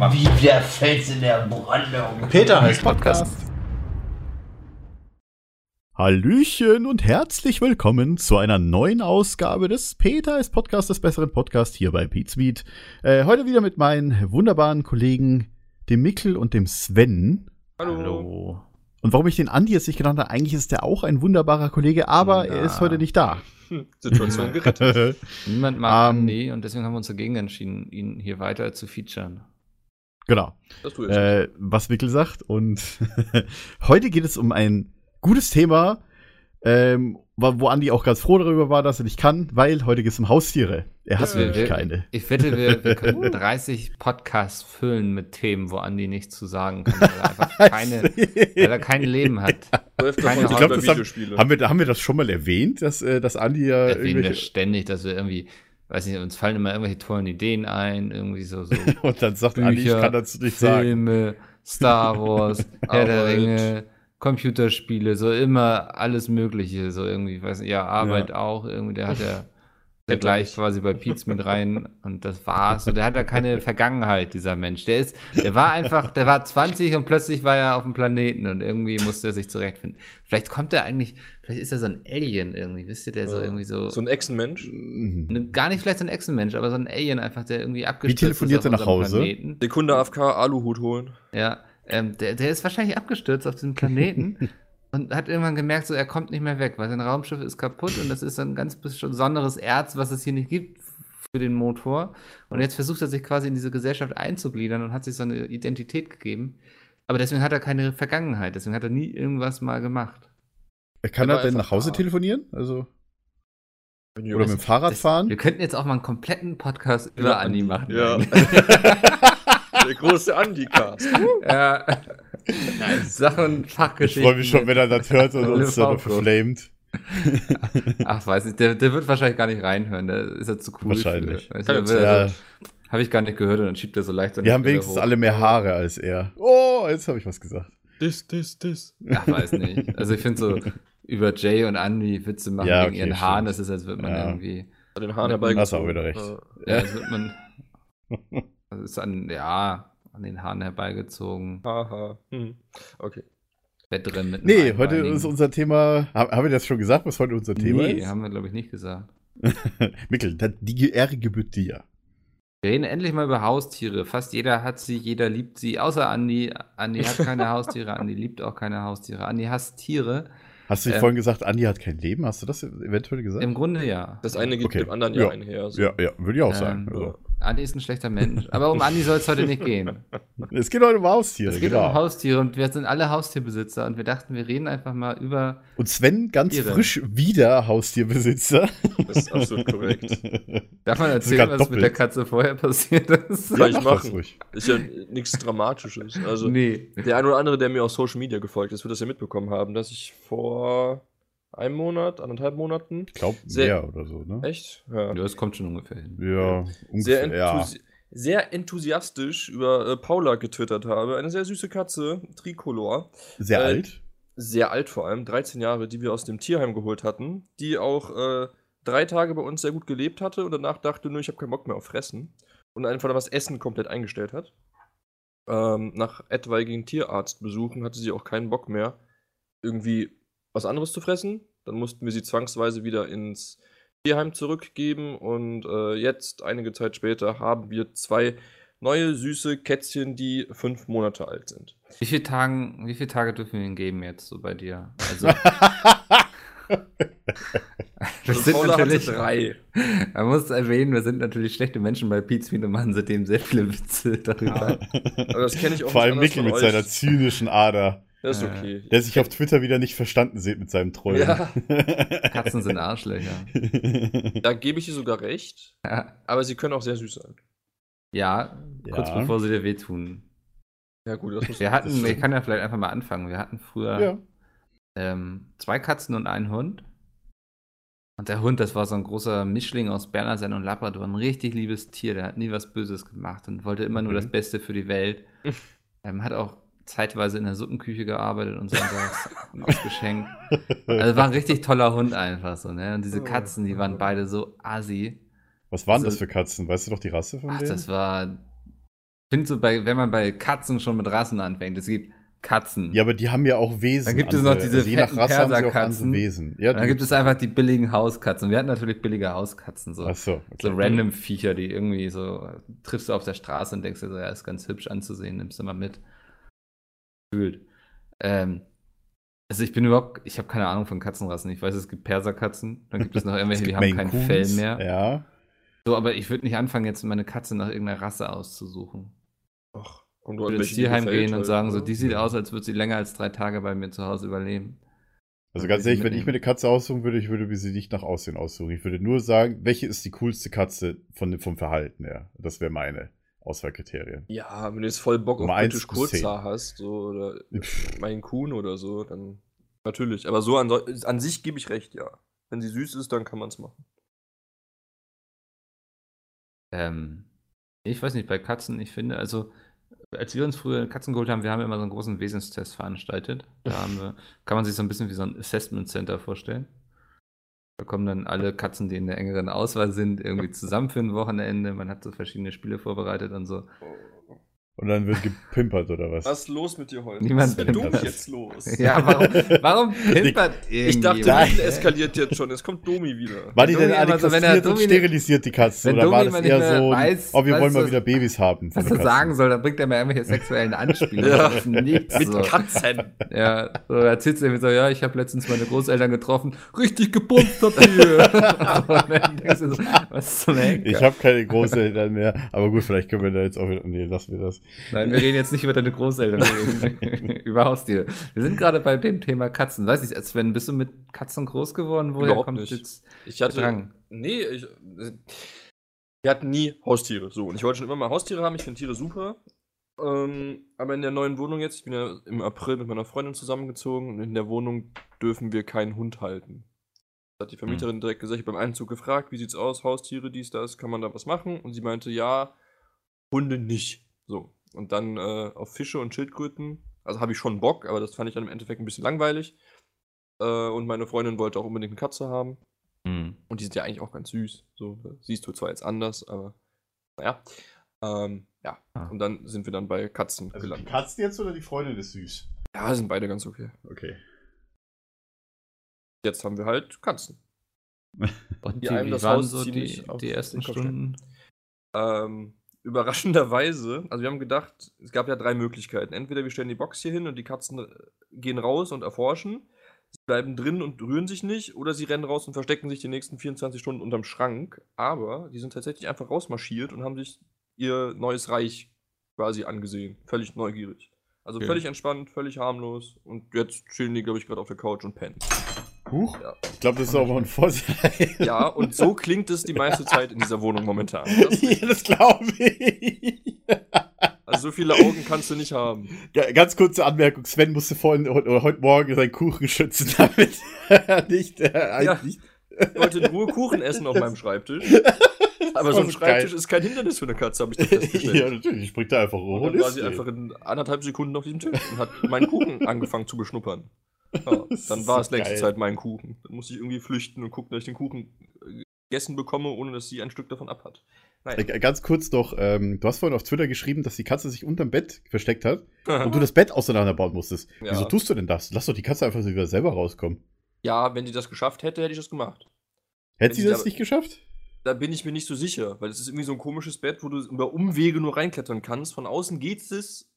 Wie der Fels in der Brandung. Peter heißt Podcast. Hallöchen und herzlich willkommen zu einer neuen Ausgabe des Peter ist Podcast des besseren Podcasts hier bei Pizmeet. Äh, heute wieder mit meinen wunderbaren Kollegen, dem Mikkel und dem Sven. Hallo. Und warum ich den Andi jetzt nicht genannt habe, eigentlich ist der auch ein wunderbarer Kollege, aber Na. er ist heute nicht da. Situation gerettet. Niemand mag Ähm, Andy und deswegen haben wir uns dagegen entschieden, ihn hier weiter zu featuren. Genau. Das tue ich. Äh, was Mikkel sagt. Und heute geht es um ein gutes Thema, ähm, wo Andi auch ganz froh darüber war, dass er nicht kann, weil heute geht es um Haustiere. Er hat Ja, nämlich wir- keine. Ich wette, wir, wir können 30 Podcasts füllen mit Themen, wo Andy nichts zu sagen kann, weil er einfach keine, weil er kein Leben hat. Keine Ich sind glaub, über das haben-. Haben wir, haben wir das schon mal erwähnt, dass, äh, dass Andi ja Erwähnen wir ständig, dass wir irgendwie, weiß nicht, uns fallen immer irgendwelche tollen Ideen ein, irgendwie so, so und dann sagt Andi, ich Bücher, kann dazu nicht sagen. Filme, Star Wars, Herr der. Ringe, Computerspiele, so immer alles Mögliche, so irgendwie, weiß nicht, ja, Arbeit auch, irgendwie, der hat ja der gleich quasi bei Pietz mit rein und das war's. Und der hat ja keine Vergangenheit, dieser Mensch. Der ist, der war einfach, der war 20 und plötzlich war er auf dem Planeten und irgendwie musste er sich zurechtfinden. Vielleicht kommt er eigentlich, vielleicht ist er so ein Alien irgendwie, wisst ihr, der so irgendwie so, So ein Echsenmensch. Mhm. ne, gar nicht vielleicht so ein Echsenmensch, aber so ein Alien einfach, der irgendwie abgestürzt telefoniert ist er auf nach unserem Hause? Planeten. Sekunde AFK, Aluhut holen. Ja, ähm, der, der ist wahrscheinlich abgestürzt auf diesem Planeten und hat irgendwann gemerkt, so er kommt nicht mehr weg, weil sein Raumschiff ist kaputt und das ist ein ganz besonderes Erz, was es hier nicht gibt für den Motor. Und jetzt versucht er sich quasi in diese Gesellschaft einzugliedern und hat sich so eine Identität gegeben. Aber deswegen hat er keine Vergangenheit, deswegen hat er nie irgendwas mal gemacht. Kann er war denn nach Hause telefonieren? Also, oder mit dem Fahrrad Das, fahren? wir könnten jetzt auch mal einen kompletten Podcast über Andi Andi, machen. ja. Der große Andi-Cast. ja. Sachen, Ich Fachgeschichten. freue mich schon, wenn er das hört und uns dann verflamed. Ach, weiß nicht, der, der wird wahrscheinlich gar nicht reinhören, der ist ja zu cool. Wahrscheinlich. Für. Weißt du, Ja, also, Habe ich gar nicht gehört und dann schiebt er so leicht wir haben wenigstens hoch. alle mehr Haare als er. Oh, jetzt habe ich was gesagt. Dis, dis, dis. Ach, weiß nicht. Also ich finde so über Jay und Andy Witze machen Ja, wegen okay, ihren Haaren, das ist, als würde man Ja. irgendwie. Den Haaren Hast herbeigezogen. Hast auch wieder recht. Ja, als würde man. Das ist an, ja, an den Haaren herbeigezogen. Haha. Hm. Okay. Wettrennen mit einem Nee, heute ist unser Thema. Haben haben wir das schon gesagt, was heute unser Thema Nee, ist? haben wir, glaube ich, nicht gesagt. Mikkel, das- die Ehre gebührt dir. Wir reden endlich mal über Haustiere. Fast jeder hat sie, jeder liebt sie, außer Andi. Andi hat keine Haustiere, Andi liebt auch keine Haustiere. Andi hasst Tiere. Hast du Ähm. vorhin gesagt, Andi hat kein Leben? Hast du das eventuell gesagt? Im Grunde ja. Das eine geht Okay. dem anderen Ja. ja einher. So. ja, ja, würde ich auch sagen. Ähm, Also, Andi ist ein schlechter Mensch. Aber um Andi soll es heute nicht gehen. es geht heute um Haustiere, Es geht genau. um Haustiere und wir sind alle Haustierbesitzer und wir dachten, wir reden einfach mal über. Und Sven, ganz Tiere. frisch wieder Haustierbesitzer. Das ist absolut korrekt. Darf man erzählen, was doppelt. mit der Katze vorher passiert ist? Kann ich mach das machen. ruhig. Ist ja nichts Dramatisches. Also, nee. der ein oder andere, der mir auf Social Media gefolgt ist, wird das ja mitbekommen haben, dass ich vor einem Monat, anderthalb Monaten. Ich glaube, Sehr- mehr oder so, ne? Echt? Ja. Ja, das kommt schon ungefähr hin. Ja, sehr, ungefähr. Ja. enthusi sehr enthusiastisch über äh, Paula getwittert habe. Eine sehr süße Katze, Tricolor. Sehr Äh, alt. Sehr alt vor allem, 13 Jahre, die wir aus dem Tierheim geholt hatten. Die auch äh, drei Tage bei uns sehr gut gelebt hatte und danach dachte nur, ich habe keinen Bock mehr auf Fressen. Und einfach das Essen komplett eingestellt hat. Ähm, nach etwaigen Tierarztbesuchen hatte sie auch keinen Bock mehr, irgendwie was anderes zu fressen. Dann mussten wir sie zwangsweise wieder ins Tierheim zurückgeben und äh, jetzt, einige Zeit später, haben wir zwei neue süße Kätzchen, die fünf Monate alt sind. Wie viele, Tagen, wie viele Tage dürfen wir ihnen geben jetzt so bei dir? Also, wir Also Paula hatte drei. Man muss erwähnen, wir sind natürlich schlechte Menschen bei Pizmeet und machen seitdem sehr viele Witze darüber. Aber das kenne ich auch Vor allem anders mit von seiner euch. zynischen Ader, Das ist Äh, okay. der sich auf Twitter wieder nicht verstanden sieht mit seinem Trollen. Ja, Katzen sind Arschlöcher. da gebe ich ihr sogar recht. Aber sie können auch sehr süß sein. ja kurz Ja. bevor sie dir wehtun. Ja, gut, das muss Wir hatten, stimmt. ich kann ja vielleicht einfach mal anfangen. Wir hatten früher ja. ähm, zwei Katzen und einen Hund. Und der Hund, das war so ein großer Mischling aus Berner Senn und Labrador, ein richtig liebes Tier, der hat nie was Böses gemacht und wollte immer nur Mhm. das Beste für die Welt. ähm, hat auch zeitweise in der Suppenküche gearbeitet und sonntags ausgeschenkt. Also war ein richtig toller Hund einfach so, ne? Und diese Katzen, die waren beide so assi. Was waren Also- das für Katzen? Weißt du doch die Rasse von Ach, denen? das war finde so, bei, wenn man bei Katzen schon mit Rassen anfängt, es gibt Katzen. Ja, aber die haben ja auch Wesen. Dann gibt es noch diese je nach fetten Rasse haben sie auch andere Perserkatzen. Wesen. Ja, dann gibt es einfach die billigen Hauskatzen. Wir hatten natürlich billige Hauskatzen, so, Ach so, so okay. random Viecher, die irgendwie so triffst du auf der Straße und denkst dir so, ja, ist ganz hübsch anzusehen, nimmst du mal mit. Fühlt. Ähm, also ich bin überhaupt, ich habe keine Ahnung von Katzenrassen. Ich weiß, es gibt Perserkatzen, dann gibt es noch irgendwelche, die haben kein Fell mehr. Ja. So, aber ich würde nicht anfangen, jetzt meine Katze nach irgendeiner Rasse auszusuchen. Ach, und Ich du würde ins Tierheim gehen und halt, sagen, so, ne? die sieht aus, als würde sie länger als drei Tage bei mir zu Hause überleben. Also ganz ehrlich, wenn ich mir eine Katze aussuchen würde, ich würde mir sie nicht nach Aussehen aussuchen. Ich würde nur sagen, welche ist die coolste Katze von, vom Verhalten her. Das wäre meine Auswahlkriterien. Ja, wenn du jetzt voll Bock auf Nummer eins britisch. Kurzhaar hast, so, oder mein Kuhn oder so, dann natürlich. Aber so an, an sich gebe ich recht, ja. Wenn sie süß ist, dann kann man es machen. Ähm, ich weiß nicht, bei Katzen, ich finde, also, als wir uns früher Katzen geholt haben, wir haben immer so einen großen Wesenstest veranstaltet. Da haben wir, kann man sich so ein bisschen wie so ein Assessment Center vorstellen. Da kommen dann alle Katzen, die in der engeren Auswahl sind, irgendwie zusammen für ein Wochenende. Man hat so verschiedene Spiele vorbereitet und so. Und dann wird gepimpert oder was? Was ist los mit dir heute? Niemand Was ist denn pimpert. Domi jetzt los? Ja, warum, warum pimpert Ich dachte? Domi eskaliert jetzt schon. Jetzt kommt Domi wieder. War die Domi denn alle immer so, er und Domi- sterilisiert, die Katze? wenn Oder Domi war das eher so, ein, weiß, oh, wir wollen mal wieder Babys haben? Was er sagen soll, dann bringt er mir irgendwelche sexuellen Anspielungen. Ja. Nichts. Mit so. Katzen. Ja, so erzählt sie mir so, ja, ich habe letztens meine Großeltern getroffen, richtig gebumst habt ihr. Und dann denkst du so, was zum Henker? Ich habe keine Großeltern mehr. Aber gut, vielleicht können wir da jetzt auch wieder. Nee, lassen wir das. Nein, wir reden jetzt nicht über deine Großeltern, wir reden über Haustiere. Wir sind gerade bei dem Thema Katzen. Weiß ich, Sven, bist du mit Katzen groß geworden? Woher Überhaupt kommt nicht. jetzt Ich hatte. Drang? Nee, ich. Wir hatten nie Haustiere. So. Und ich wollte schon immer mal Haustiere haben. Ich finde Tiere super. Ähm, aber in der neuen Wohnung jetzt, ich bin ja im April mit meiner Freundin zusammengezogen und in der Wohnung dürfen wir keinen Hund halten. Da hat die Vermieterin direkt gesagt, ich habe beim Einzug gefragt, wie sieht's aus, Haustiere, dies, das, kann man da was machen? Und sie meinte, ja, Hunde nicht. So. Und dann äh, auf Fische und Schildkröten, also habe ich schon Bock, aber das fand ich dann im Endeffekt ein bisschen langweilig. Äh, und meine Freundin wollte auch unbedingt eine Katze haben. Hm. Und die sind ja eigentlich auch ganz süß. So, siehst du zwar jetzt anders, aber naja. Ähm, ja. Ah. Und dann sind wir dann bei Katzen Also die gelandet. Katzen jetzt oder die Freundin ist süß? Ja, sind beide ganz okay. Okay. Jetzt haben wir halt Katzen. Und Die die, einem das waren Haus so die, die ersten Stunden? Ähm, überraschenderweise, also wir haben gedacht, es gab ja drei Möglichkeiten. Entweder wir stellen die Box hier hin und die Katzen äh, gehen raus und erforschen. Sie bleiben drin und rühren sich nicht, oder sie rennen raus und verstecken sich die nächsten 24 Stunden unterm Schrank. Aber die sind tatsächlich einfach rausmarschiert und haben sich ihr neues Reich quasi angesehen. Völlig neugierig. Also Okay. völlig entspannt, völlig harmlos. Und jetzt chillen die, glaube ich, gerade auf der Couch und pennen. Huch. Ja. Ich glaube, das ist auch mal ein Vorteil. Ja, und so klingt es die meiste Zeit in dieser Wohnung momentan. Das, ja, das glaube ich. also so viele Augen kannst du nicht haben. Ga- Ganz kurze Anmerkung: Sven musste vorhin oder heute Morgen seinen Kuchen schützen, damit er nicht. Äh, Ja. Ich wollte in Ruhe Kuchen essen auf meinem Schreibtisch. Aber so ein Schreibtisch geil. ist kein Hindernis für eine Katze, habe ich ja, festgestellt. natürlich. Springt da einfach hoch und dann war sie einfach in anderthalb Sekunden auf diesem Tisch und hat meinen Kuchen angefangen zu beschnuppern. Ja, dann war es längste geil. Zeit mein Kuchen. Dann musste ich irgendwie flüchten und gucken, dass ich den Kuchen äh, gegessen bekomme, ohne dass sie ein Stück davon abhat. Naja. Äh, Ganz kurz noch: ähm, Du hast vorhin auf Twitter geschrieben, dass die Katze sich unterm Bett versteckt hat und du das Bett auseinanderbauen musstest. Ja. Wieso tust du denn das? Lass doch die Katze einfach so wieder selber rauskommen. ja, wenn die das geschafft hätte, hätte ich das gemacht. Hätte sie das aber- nicht geschafft? Da bin ich mir nicht so sicher, weil es ist irgendwie so ein komisches Bett, wo du über Umwege nur reinklettern kannst. Von außen geht es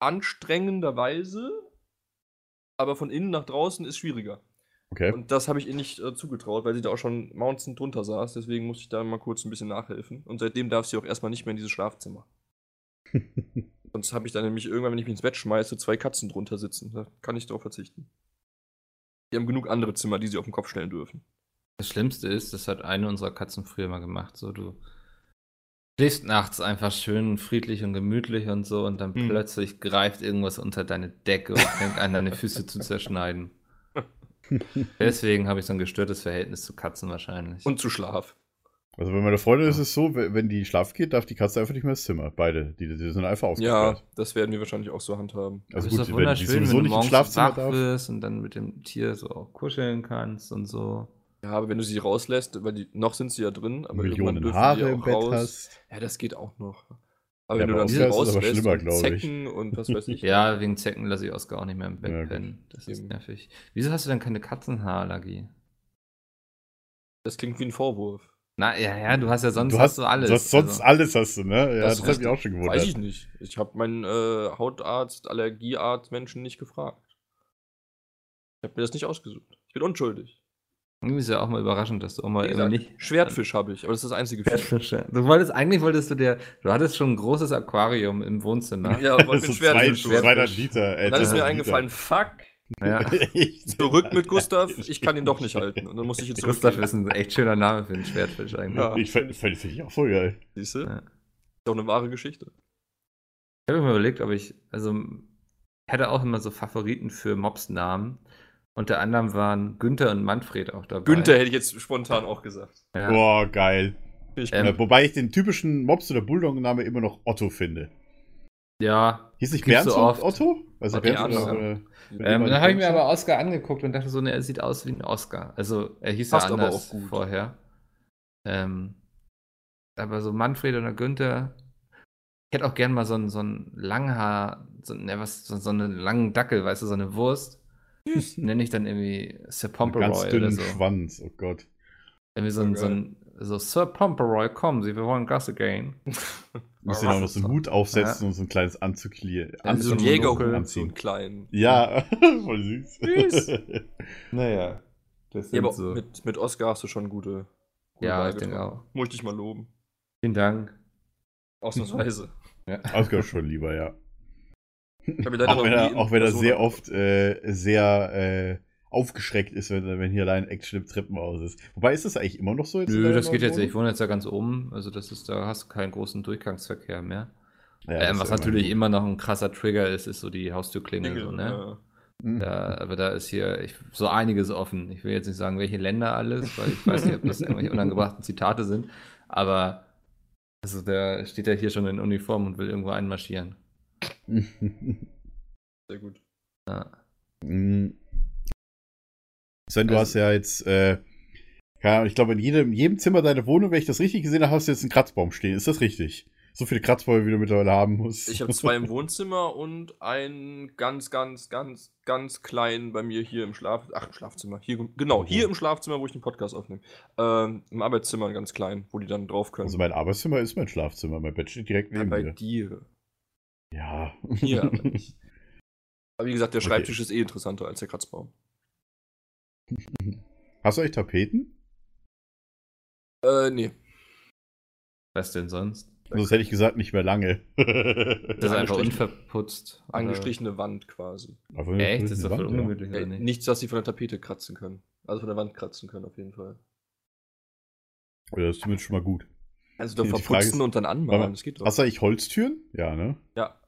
anstrengenderweise, aber von innen nach draußen ist schwieriger. Okay. Und das habe ich ihr nicht äh, zugetraut, weil sie da auch schon Mountain drunter saß. Deswegen musste ich da mal kurz ein bisschen nachhelfen. Und seitdem darf sie auch erstmal nicht mehr in dieses Schlafzimmer. Sonst habe ich dann nämlich irgendwann, wenn ich mich ins Bett schmeiße, zwei Katzen drunter sitzen. Da kann ich darauf verzichten. Die haben genug andere Zimmer, die sie auf den Kopf stellen dürfen. Das Schlimmste ist, das hat eine unserer Katzen früher mal gemacht. So, du schläfst nachts einfach schön friedlich und gemütlich und so und dann Hm. plötzlich greift irgendwas unter deine Decke und fängt an, deine Füße zu zerschneiden. Deswegen habe ich so ein gestörtes Verhältnis zu Katzen wahrscheinlich. Und zu Schlaf. Also bei meiner Freundin ist es so, wenn die schlafen geht, darf die Katze einfach nicht mehr ins Zimmer. Beide. Die, die sind einfach Ja, ausgesperrt. das werden wir wahrscheinlich auch so handhaben. Also das ist gut, doch wenn die wunderschön, wenn du nicht ins morgens Schlafzimmer wach darf. wirst und dann mit dem Tier so auch kuscheln kannst und so. Ja, aber wenn du sie rauslässt, weil die, noch sind sie ja drin, aber Millionen Haare die im auch Bett raus. hast. Ja, das geht auch noch. Aber Ja, wenn du bei dann Oscar ist es aber rauslässt schlimmer, und ich. Zecken und was weiß ich. Ja, wegen Zecken lasse ich Oscar auch nicht mehr im Bett Ja, pennen. Das ist Eben. nervig. Wieso hast du denn keine Katzenhaarallergie? Das klingt wie ein Vorwurf. Na, ja, ja, du hast ja sonst du hast hast du alles. Du hast sonst also. alles hast du, ne? Ja, das, Das hat mich ist- auch schon gewundert. Weiß ich nicht. Ich habe meinen äh, Hautarzt, Allergiearzt Menschen nicht gefragt. Ich habe mir das nicht ausgesucht. Ich bin unschuldig. Irgendwie ist ja auch mal überraschend, dass du auch mal gesagt, nicht. Schwertfisch habe ich, aber das ist das einzige Fisch. Du wolltest, eigentlich wolltest du dir, du hattest schon ein großes Aquarium im Wohnzimmer. Ja, aber ich so bin zwei, Schwertfisch. Schwertfisch. 200 Liter. Äh, Und dann ist mir 200 eingefallen, fuck, Ja. Liter. Zurück mit Gustav, ich kann ihn doch nicht halten. Und dann musste ich ihn Gustav ist ein echt schöner Name für einen Schwertfisch eigentlich. Ja. Ich fand find, find ich auch voll geil. Siehst du? Ja. Ist doch eine wahre Geschichte. Ich habe mir überlegt, ob ich, also ich hatte auch immer so Favoriten für Mobs-Namen. Unter anderem waren Günther und Manfred auch dabei. Günther hätte ich jetzt spontan auch gesagt. Ja. Boah, geil. Ich Ähm, Äh, wobei ich den typischen Mops- oder Bulldog-Name immer noch Otto finde. ja. Hieß nicht Bernd so so oft. Otto? Also Otto, Bernd oder, oder Ähm, dann habe ich mir aber Oscar angeguckt und dachte so, ne, er sieht aus wie ein Oscar. Also er hieß Passt ja aber anders auch gut. vorher. Ähm, aber so Manfred oder Günther. Ich hätte auch gern mal so ein, so ein Langhaar, so, ne, was, so, so einen langen Dackel, weißt du, so eine Wurst. Nenne ich dann irgendwie Sir ganz Pomperoy oder dünnen so. Schwanz, oh Gott. Irgendwie so ein, so ein so Sir Pomperoy, kommen Sie, wir wollen Gas gehen. Muss ja auch noch so einen Hut aufsetzen und so ein kleines Anzug hier. Ja, so ein so ein Jägerhut, so anziehen. einen kleinen. Ja, voll süß. Süß. Naja, das Ja, aber so. mit, mit Oscar hast du schon gute. gute Ja, ich denke auch. Muss ich dich mal loben. Vielen Dank. Ausnahmsweise. Oscar schon lieber, ja. Ich hab ihn leider Auch wenn er, auch wenn er sehr oft äh, sehr äh, aufgeschreckt ist, wenn, wenn hier allein Action im Treppenhaus ist. Wobei ist das eigentlich immer noch so? Jetzt Nö, das geht jetzt. Ich wohne jetzt da ganz oben. Also das ist, da hast du keinen großen Durchgangsverkehr mehr. Ja, ähm, was natürlich immer noch ein krasser Trigger ist, ist so die Haustürklingel. So, ne? Ja. Mhm. da, aber da ist hier ich, so einiges offen. Ich will jetzt nicht sagen, welche Länder alles, weil ich weiß nicht, ob das irgendwelche unangebrachten Zitate sind. Aber also da steht er hier schon in Uniform und will irgendwo einmarschieren. Sehr gut. Ja. Mhm. Sven, du Also- hast ja jetzt, äh, ich glaube, in jedem, jedem Zimmer deiner Wohnung, wenn ich das richtig gesehen habe, hast du jetzt einen Kratzbaum stehen. Ist das richtig? So viele Kratzbäume, wie du mittlerweile haben musst. Ich habe zwei im Wohnzimmer und einen ganz, ganz, ganz, ganz kleinen bei mir hier im Schlaf. Ach, im Schlafzimmer. Hier, genau, hier im Schlafzimmer, wo ich den Podcast aufnehme. Ähm, Im Arbeitszimmer einen ganz kleinen, wo die dann drauf können. Also mein Arbeitszimmer ist mein Schlafzimmer. Mein Bett steht direkt Ja, neben bei mir. dir. Ja. Hier aber nicht. Aber wie gesagt, der Okay. Schreibtisch ist eh interessanter als der Kratzbaum. Hast du euch Tapeten? Äh, nee. Was denn sonst? Sonst hätte ich gesagt, nicht mehr lange. Das ist einfach unverputzt. oder? Angestrichene Wand quasi. Aber Echt? Das ist doch voll Wand, ja. ungemütlich, Äh, oder nicht? nichts, was sie von der Tapete kratzen können. Also von der Wand kratzen können, auf jeden Fall. Oder das ist zumindest schon mal gut. Also Frage verputzen ist- und dann anmalen, mal, das geht doch. Hast du eigentlich Holztüren? Ja, ne? Ja.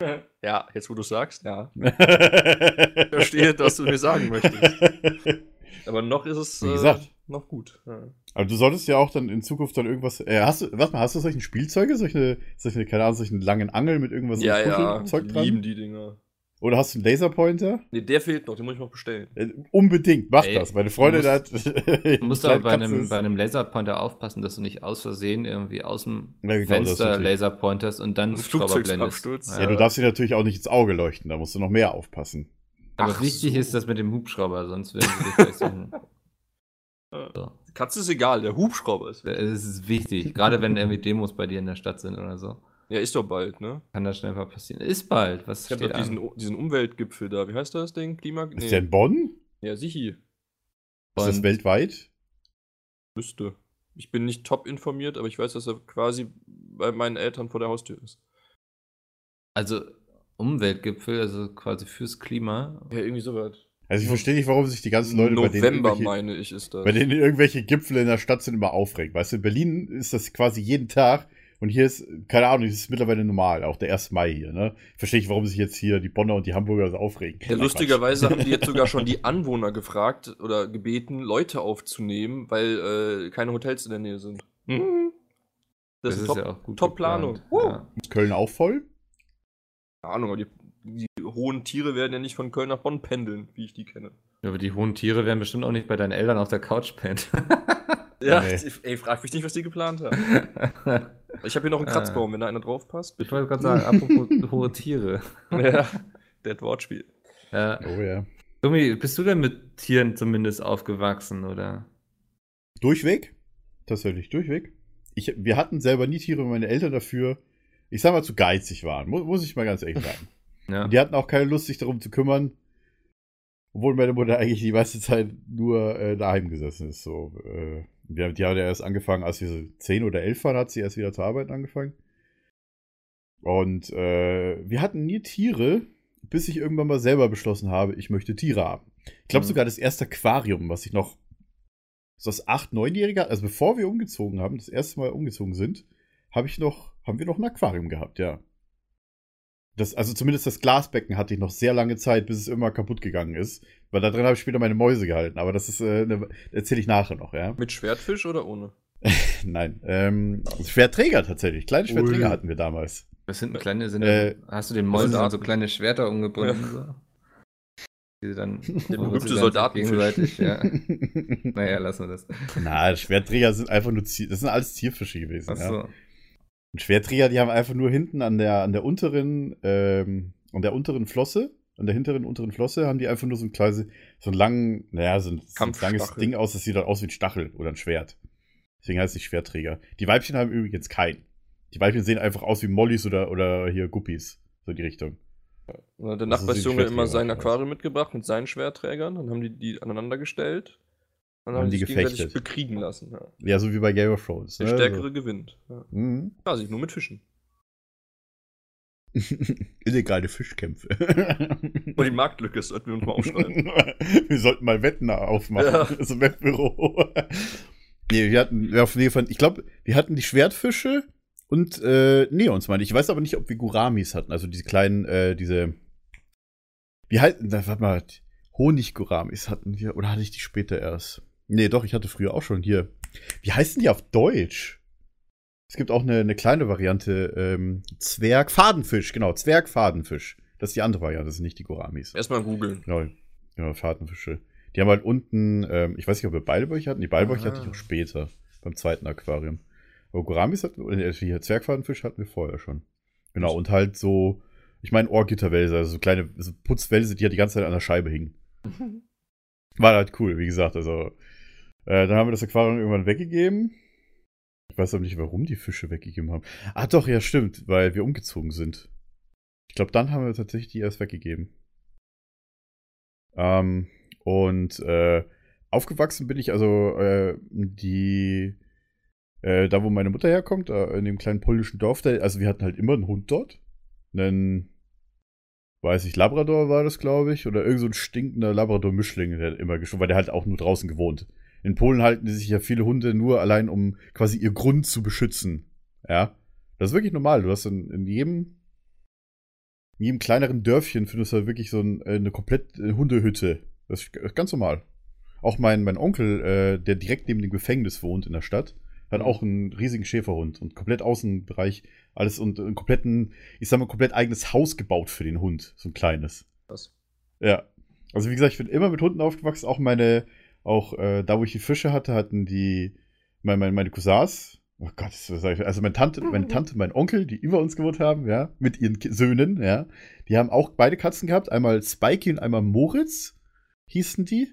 Ja, jetzt wo du sagst, ja. ich verstehe, was du mir sagen möchtest. Aber noch ist es Wie gesagt. äh, noch gut. Ja. Aber du solltest ja auch dann in Zukunft dann irgendwas. Äh, hast du, warte mal, hast du solche Spielzeuge? Solche, solche, keine Ahnung, solchen langen Angel mit irgendwas Ja, ja, die dran? lieben die Dinger. Oder hast du einen Laserpointer? Nee, der fehlt noch, den muss ich noch bestellen. Äh, unbedingt, mach Ey, das. Meine Freundin hat. Du musst aber bei einem, bei einem Laserpointer aufpassen, dass du nicht aus Versehen irgendwie aus dem Ja, genau, Fenster. Laserpointers und dann Hubschrauber blendest. abstürzt. Ja, du darfst dir natürlich auch nicht ins Auge leuchten, da musst du noch mehr aufpassen. Aber Ach wichtig so. ist das mit dem Hubschrauber, sonst werden sie dich gleich suchen. So. Katze ist egal, der Hubschrauber ist. Das ist wichtig, gerade wenn irgendwie Demos bei dir in der Stadt sind oder so. Ja, ist doch bald, ne? Kann das schnell mal passieren. Ist bald, was Ich hab steht doch diesen, diesen Umweltgipfel da. Wie heißt das Ding? Klima? Ist der in Bonn? Ja, sichi. Ist das weltweit? Müsste. Ich bin nicht top informiert, aber ich weiß, dass er quasi bei meinen Eltern vor der Haustür ist. Also Umweltgipfel, also quasi fürs Klima. Ja, irgendwie so weit. Also ich verstehe nicht, warum sich die ganzen Leute bei denen, November, meine ich, ist das. bei denen irgendwelche Gipfel in der Stadt sind immer aufregen. Weißt du, in Berlin ist das quasi jeden Tag und hier ist, keine Ahnung, das ist mittlerweile normal, auch der 1. Mai hier, ne? Ich verstehe nicht, warum sich jetzt hier die Bonner und die Hamburger so aufregen. Ja, lustigerweise haben die jetzt sogar schon die Anwohner gefragt oder gebeten, Leute aufzunehmen, weil äh, keine Hotels in der Nähe sind. Hm. Das, ist, top, ja auch gut. Top-Planung. geplant. Huh. Ja. Ist Köln auch voll? Keine Ahnung, aber die, die hohen Tiere werden ja nicht von Köln nach Bonn pendeln, wie ich die kenne. Ja, aber die hohen Tiere werden bestimmt auch nicht bei deinen Eltern auf der Couch pennen. Ja, Nee. ey, frag mich nicht, was die geplant haben. Ich habe hier noch einen Ah. Kratzbaum, wenn da einer drauf passt. Ich wollte gerade sagen, apropos hohe Tiere. ja, das Wortspiel. Ja. Oh ja. Tommy, bist du denn mit Tieren zumindest aufgewachsen, oder? Durchweg? Tatsächlich, durchweg. Ich, wir hatten selber nie Tiere, weil meine Eltern dafür, ich sag mal, zu geizig waren. Muss, muss ich mal ganz ehrlich sagen. Ja. Und die hatten auch keine Lust, sich darum zu kümmern. Obwohl meine Mutter eigentlich die meiste Zeit nur äh, daheim gesessen ist. So, äh, wir, die hat ja erst angefangen, als wir so 10 oder 11 waren, hat sie erst wieder zu arbeiten angefangen. Und äh, wir hatten nie Tiere, bis ich irgendwann mal selber beschlossen habe, ich möchte Tiere haben. Ich glaube Mhm. sogar das erste Aquarium, was ich noch so das 8-, 9-Jährige, also bevor wir umgezogen haben, das erste Mal umgezogen sind, habe ich noch, haben wir noch ein Aquarium gehabt, ja. Das, also zumindest das Glasbecken hatte ich noch sehr lange Zeit, bis es immer kaputt gegangen ist. Weil da drin habe ich später meine Mäuse gehalten. Aber das ist, äh, ne, erzähle ich nachher noch, ja. Mit Schwertfisch oder ohne? Nein. Ähm, Schwerträger tatsächlich. Kleine Schwerträger Ui. hatten wir damals. Das sind kleine, sind Äh, hast du den Mäusen Soldaten. so kleine Schwerter umgebunden? So? Die sie dann berühmte Soldatenfisch. gegenseitig, ja. Naja, lassen wir das. Na, Schwerträger sind einfach nur das sind alles Tierfische gewesen. Ja. Und Schwerträger, die haben einfach nur hinten an der, an der unteren, ähm, an der unteren Flosse, an der hinteren unteren Flosse, haben die einfach nur so ein kleines, so einen langen, naja, so ein, so ein langes Ding aus, das sieht dann aus wie ein Stachel oder ein Schwert. Deswegen heißt es Schwerträger. Die Weibchen haben übrigens keinen. Die Weibchen sehen einfach aus wie Mollys oder, oder hier Guppies. So in die Richtung. Dann hat der Nachbarsjunge immer sein Aquarium mitgebracht mit seinen Schwerträgern. Dann haben die die aneinander gestellt. Dann Haben haben die gefechtet. bekriegen lassen. Ja. Ja, so wie bei Game of Thrones. Der ne? Stärkere gewinnt. Ja. Mhm. Quasi nur mit Fischen. Illegale Fischkämpfe. Und die Marktlücke sollten wir uns mal aufschreiben. wir sollten mal Wetten aufmachen. Ja. Ein Wettbüro. nee, wir hatten, ja, auf jeden Fall, ich glaube, wir hatten die Schwertfische und äh, Neons, meine ich. Ich weiß aber nicht, ob wir Guramis hatten. Also diese kleinen, äh, diese. Wie na, warte mal, Honigguramis hatten wir, oder hatte ich die später erst? Nee, doch, ich hatte früher auch schon hier. Wie heißen die auf Deutsch? Es gibt auch eine, eine kleine Variante, ähm, Zwergfadenfisch, genau, Zwergfadenfisch. Das ist die andere Variante, das sind nicht die Guramis. Erstmal googeln. Genau, genau, Fadenfische. Die haben halt unten, ähm, ich weiß nicht, ob wir Beilbäuche hatten. Die Beilbäuche hatte ich Ah. auch später, beim zweiten Aquarium. Aber Guramis hatten wir, äh, Zwergfadenfisch hatten wir vorher schon. Genau, und halt so, ich meine Ohrgitterwälse, also so kleine so Putzwälse, die halt die ganze Zeit an der Scheibe hingen. War halt cool, wie gesagt. Also, äh, dann haben wir das Aquarium irgendwann weggegeben. Ich weiß aber nicht, warum die Fische weggegeben haben. Ah, doch, ja, stimmt, weil wir umgezogen sind. Ich glaube, dann haben wir tatsächlich die erst weggegeben. Ähm, und äh, aufgewachsen bin ich also äh, die, äh, da wo meine Mutter herkommt, äh, in dem kleinen polnischen Dorf, da, also wir hatten halt immer einen Hund dort. Einen, weiß ich, Labrador war das, glaube ich, oder irgend so ein stinkender Labrador-Mischling, der hat immer geschwommen, weil der halt auch nur draußen gewohnt. In Polen halten die sich ja viele Hunde nur allein, um quasi ihr Grund zu beschützen. Ja. Das ist wirklich normal. Du hast in, in jedem, in jedem kleineren Dörfchen findest du halt wirklich so ein, äh, eine komplett äh, Hundehütte. Das ist g- ganz normal. Auch mein, mein Onkel, äh, der direkt neben dem Gefängnis wohnt in der Stadt, hat Mhm. auch einen riesigen Schäferhund und komplett Außenbereich, alles und einen kompletten, ich sag mal, komplett eigenes Haus gebaut für den Hund. So ein kleines. Was? Ja. Also wie gesagt, ich bin immer mit Hunden aufgewachsen. Auch meine, auch äh, da, wo ich die Fische hatte, hatten die meine, meine, meine Cousins. Oh Gott, was sag ich? Also meine Tante, meine Tante, mein Onkel, die über uns gewohnt haben, ja, mit ihren Söhnen, ja, die haben auch beide Katzen gehabt. Einmal Spikey und einmal Moritz hießen die.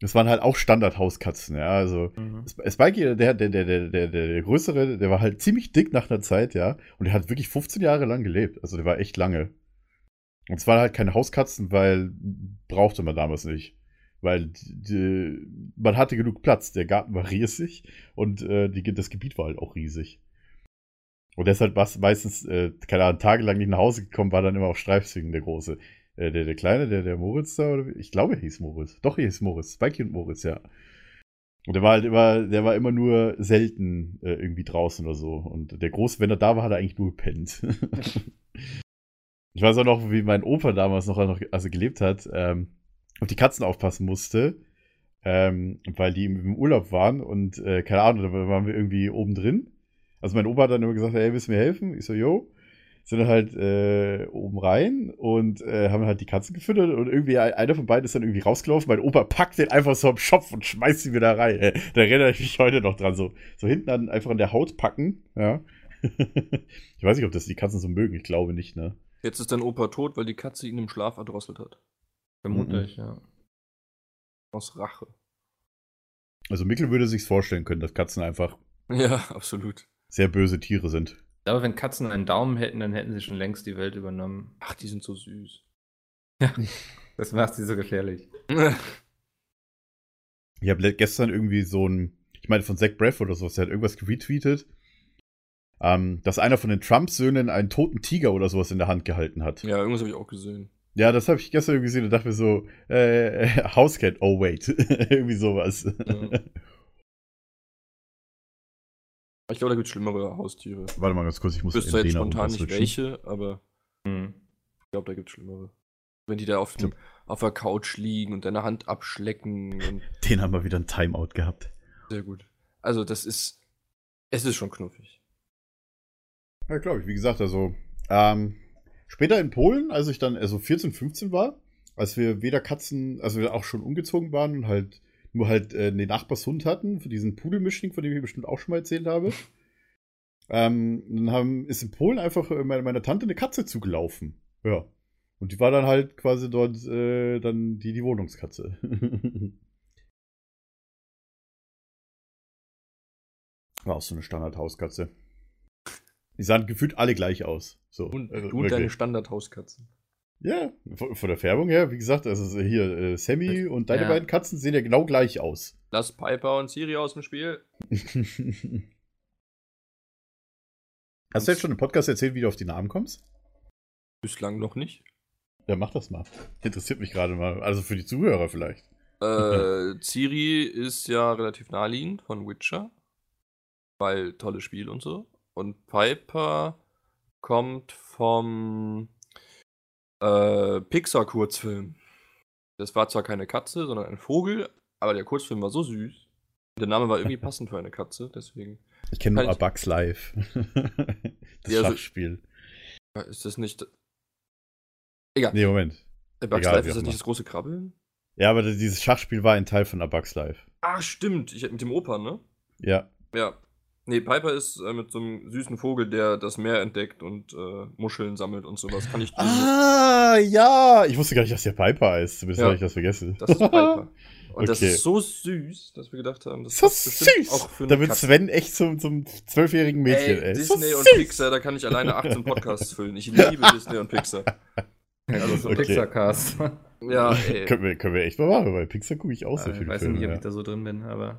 Das waren halt auch Standardhauskatzen, ja. Also Mhm. Sp- Spikey, der, der, der, der, der, der, der größere, der war halt ziemlich dick nach einer Zeit, ja. Und der hat wirklich 15 Jahre lang gelebt. Also der war echt lange. Und es waren halt keine Hauskatzen, weil brauchte man damals nicht. Weil die, man hatte genug Platz. Der Garten war riesig und äh, die, das Gebiet war halt auch riesig. Und deshalb war es meistens, äh, keine Ahnung, tagelang nicht nach Hause gekommen, war dann immer auf Streifzügen der Große. Äh, der, der Kleine, der, der Moritz da, oder ich glaube, er hieß Moritz. Doch, er hieß Moritz. Spikey und Moritz, ja. Und der war halt immer, der war immer nur selten äh, irgendwie draußen oder so. Und der Große, wenn er da war, hat er eigentlich nur gepennt. ich weiß auch noch, wie mein Opa damals noch, noch also gelebt hat, ähm, auf die Katzen aufpassen musste, ähm, weil die im Urlaub waren und äh, keine Ahnung, da waren wir irgendwie oben drin. Also mein Opa hat dann immer gesagt, hey, willst du mir helfen? Ich so, yo. sind dann halt äh, oben rein und äh, haben halt die Katzen gefüttert und irgendwie einer von beiden ist dann irgendwie rausgelaufen. Mein Opa packt den einfach so am Schopf und schmeißt sie wieder rein. Äh, da erinnere ich mich heute noch dran. So, so hinten an, einfach an der Haut packen, ja. ich weiß nicht, ob das die Katzen so mögen. Ich glaube nicht, ne? Jetzt ist dein Opa tot, weil die Katze ihn im Schlaf erdrosselt hat. Vermutlich, ja. Aus Rache. Also Mikkel würde sich's vorstellen können, dass Katzen einfach Ja, absolut. sehr böse Tiere sind. Aber wenn Katzen einen Daumen hätten, dann hätten sie schon längst die Welt übernommen. Ach, die sind so süß. Das macht sie so gefährlich. Ich habe gestern irgendwie so ein, ich meine von Zach Braff oder sowas, der hat irgendwas retweetet, ähm, dass einer von den Trump-Söhnen einen toten Tiger oder sowas in der Hand gehalten hat. ja, irgendwas habe ich auch gesehen. Ja, das habe ich gestern irgendwie gesehen und dachte mir so, äh, Housecat, oh wait, irgendwie sowas. Ja. Ich glaube, da gibt es schlimmere Haustiere. Warte mal ganz kurz, ich muss Ich wüsste jetzt spontan nicht welche, aber Hm. ich glaube, da gibt es schlimmere. Wenn die da auf, dem, auf der Couch liegen und deine Hand abschlecken und Den haben wir wieder ein Timeout gehabt. sehr gut. Also, das ist. Es ist schon knuffig. Ja, glaube ich. Wie gesagt, also ähm, später in Polen, als ich dann also 14, 15 war, als wir weder Katzen, also wir auch schon umgezogen waren und halt nur halt äh, den Nachbarshund hatten, für diesen Pudelmischling, von dem ich bestimmt auch schon mal erzählt habe. Ähm, dann haben, ist in Polen einfach äh, meine, meiner Tante eine Katze zugelaufen. Ja. Und die war dann halt quasi dort äh, dann die, die Wohnungskatze. war auch so eine Standardhauskatze. Die sahen gefühlt alle gleich aus. So, Und also du und deine. Standardhauskatzen. Ja, von, von der Färbung her, wie gesagt, also hier, äh, Sammy und deine Ja. beiden Katzen sehen ja genau gleich aus. Lass Piper und Siri aus dem Spiel. Hast du jetzt schon im Podcast erzählt, wie du auf die Namen kommst? Bislang noch nicht. Ja, mach das mal. Interessiert mich gerade mal. Also für die Zuhörer vielleicht. Äh, Ciri ist ja relativ naheliegend von Witcher. Weil tolles Spiel und so. Und Piper kommt vom äh, Pixar-Kurzfilm. Das war zwar keine Katze, sondern ein Vogel, aber der Kurzfilm war so süß. Der Name war irgendwie passend für eine Katze, deswegen. Ich kenne nur ich- Bugs Live. das Ja, also- Schachspiel. Ist das nicht. Egal. Nee, Moment. A Bugs egal, Life ist das nicht das große Krabbeln? Ja, aber dieses Schachspiel war ein Teil von A Bugs Live. Ah, stimmt. Ich, mit dem Opa, ne? Ja. Ja. Nee, Piper ist äh, mit so einem süßen Vogel, der das Meer entdeckt und äh, Muscheln sammelt und sowas. Kann ich Ah, ja. Ich wusste gar nicht, dass der Piper heißt. Zumindest Ja. habe ich das vergessen. Das ist Piper. Und das Okay. ist so süß, dass wir gedacht haben, das so bestimmt süß. auch für da wird Katze. Sven echt zum, zum zwölfjährigen Mädchen, ey. Ey, So Disney und süß. Pixar, da kann ich alleine 18 Podcasts füllen. Ich liebe Disney und Pixar. Also so Okay. Pixar-Cast. Ja, ey. Können wir, können wir echt mal machen, weil Pixar gucke ich auch so ich viele weiß Filme. nicht, ob ja. ich da so drin bin, aber.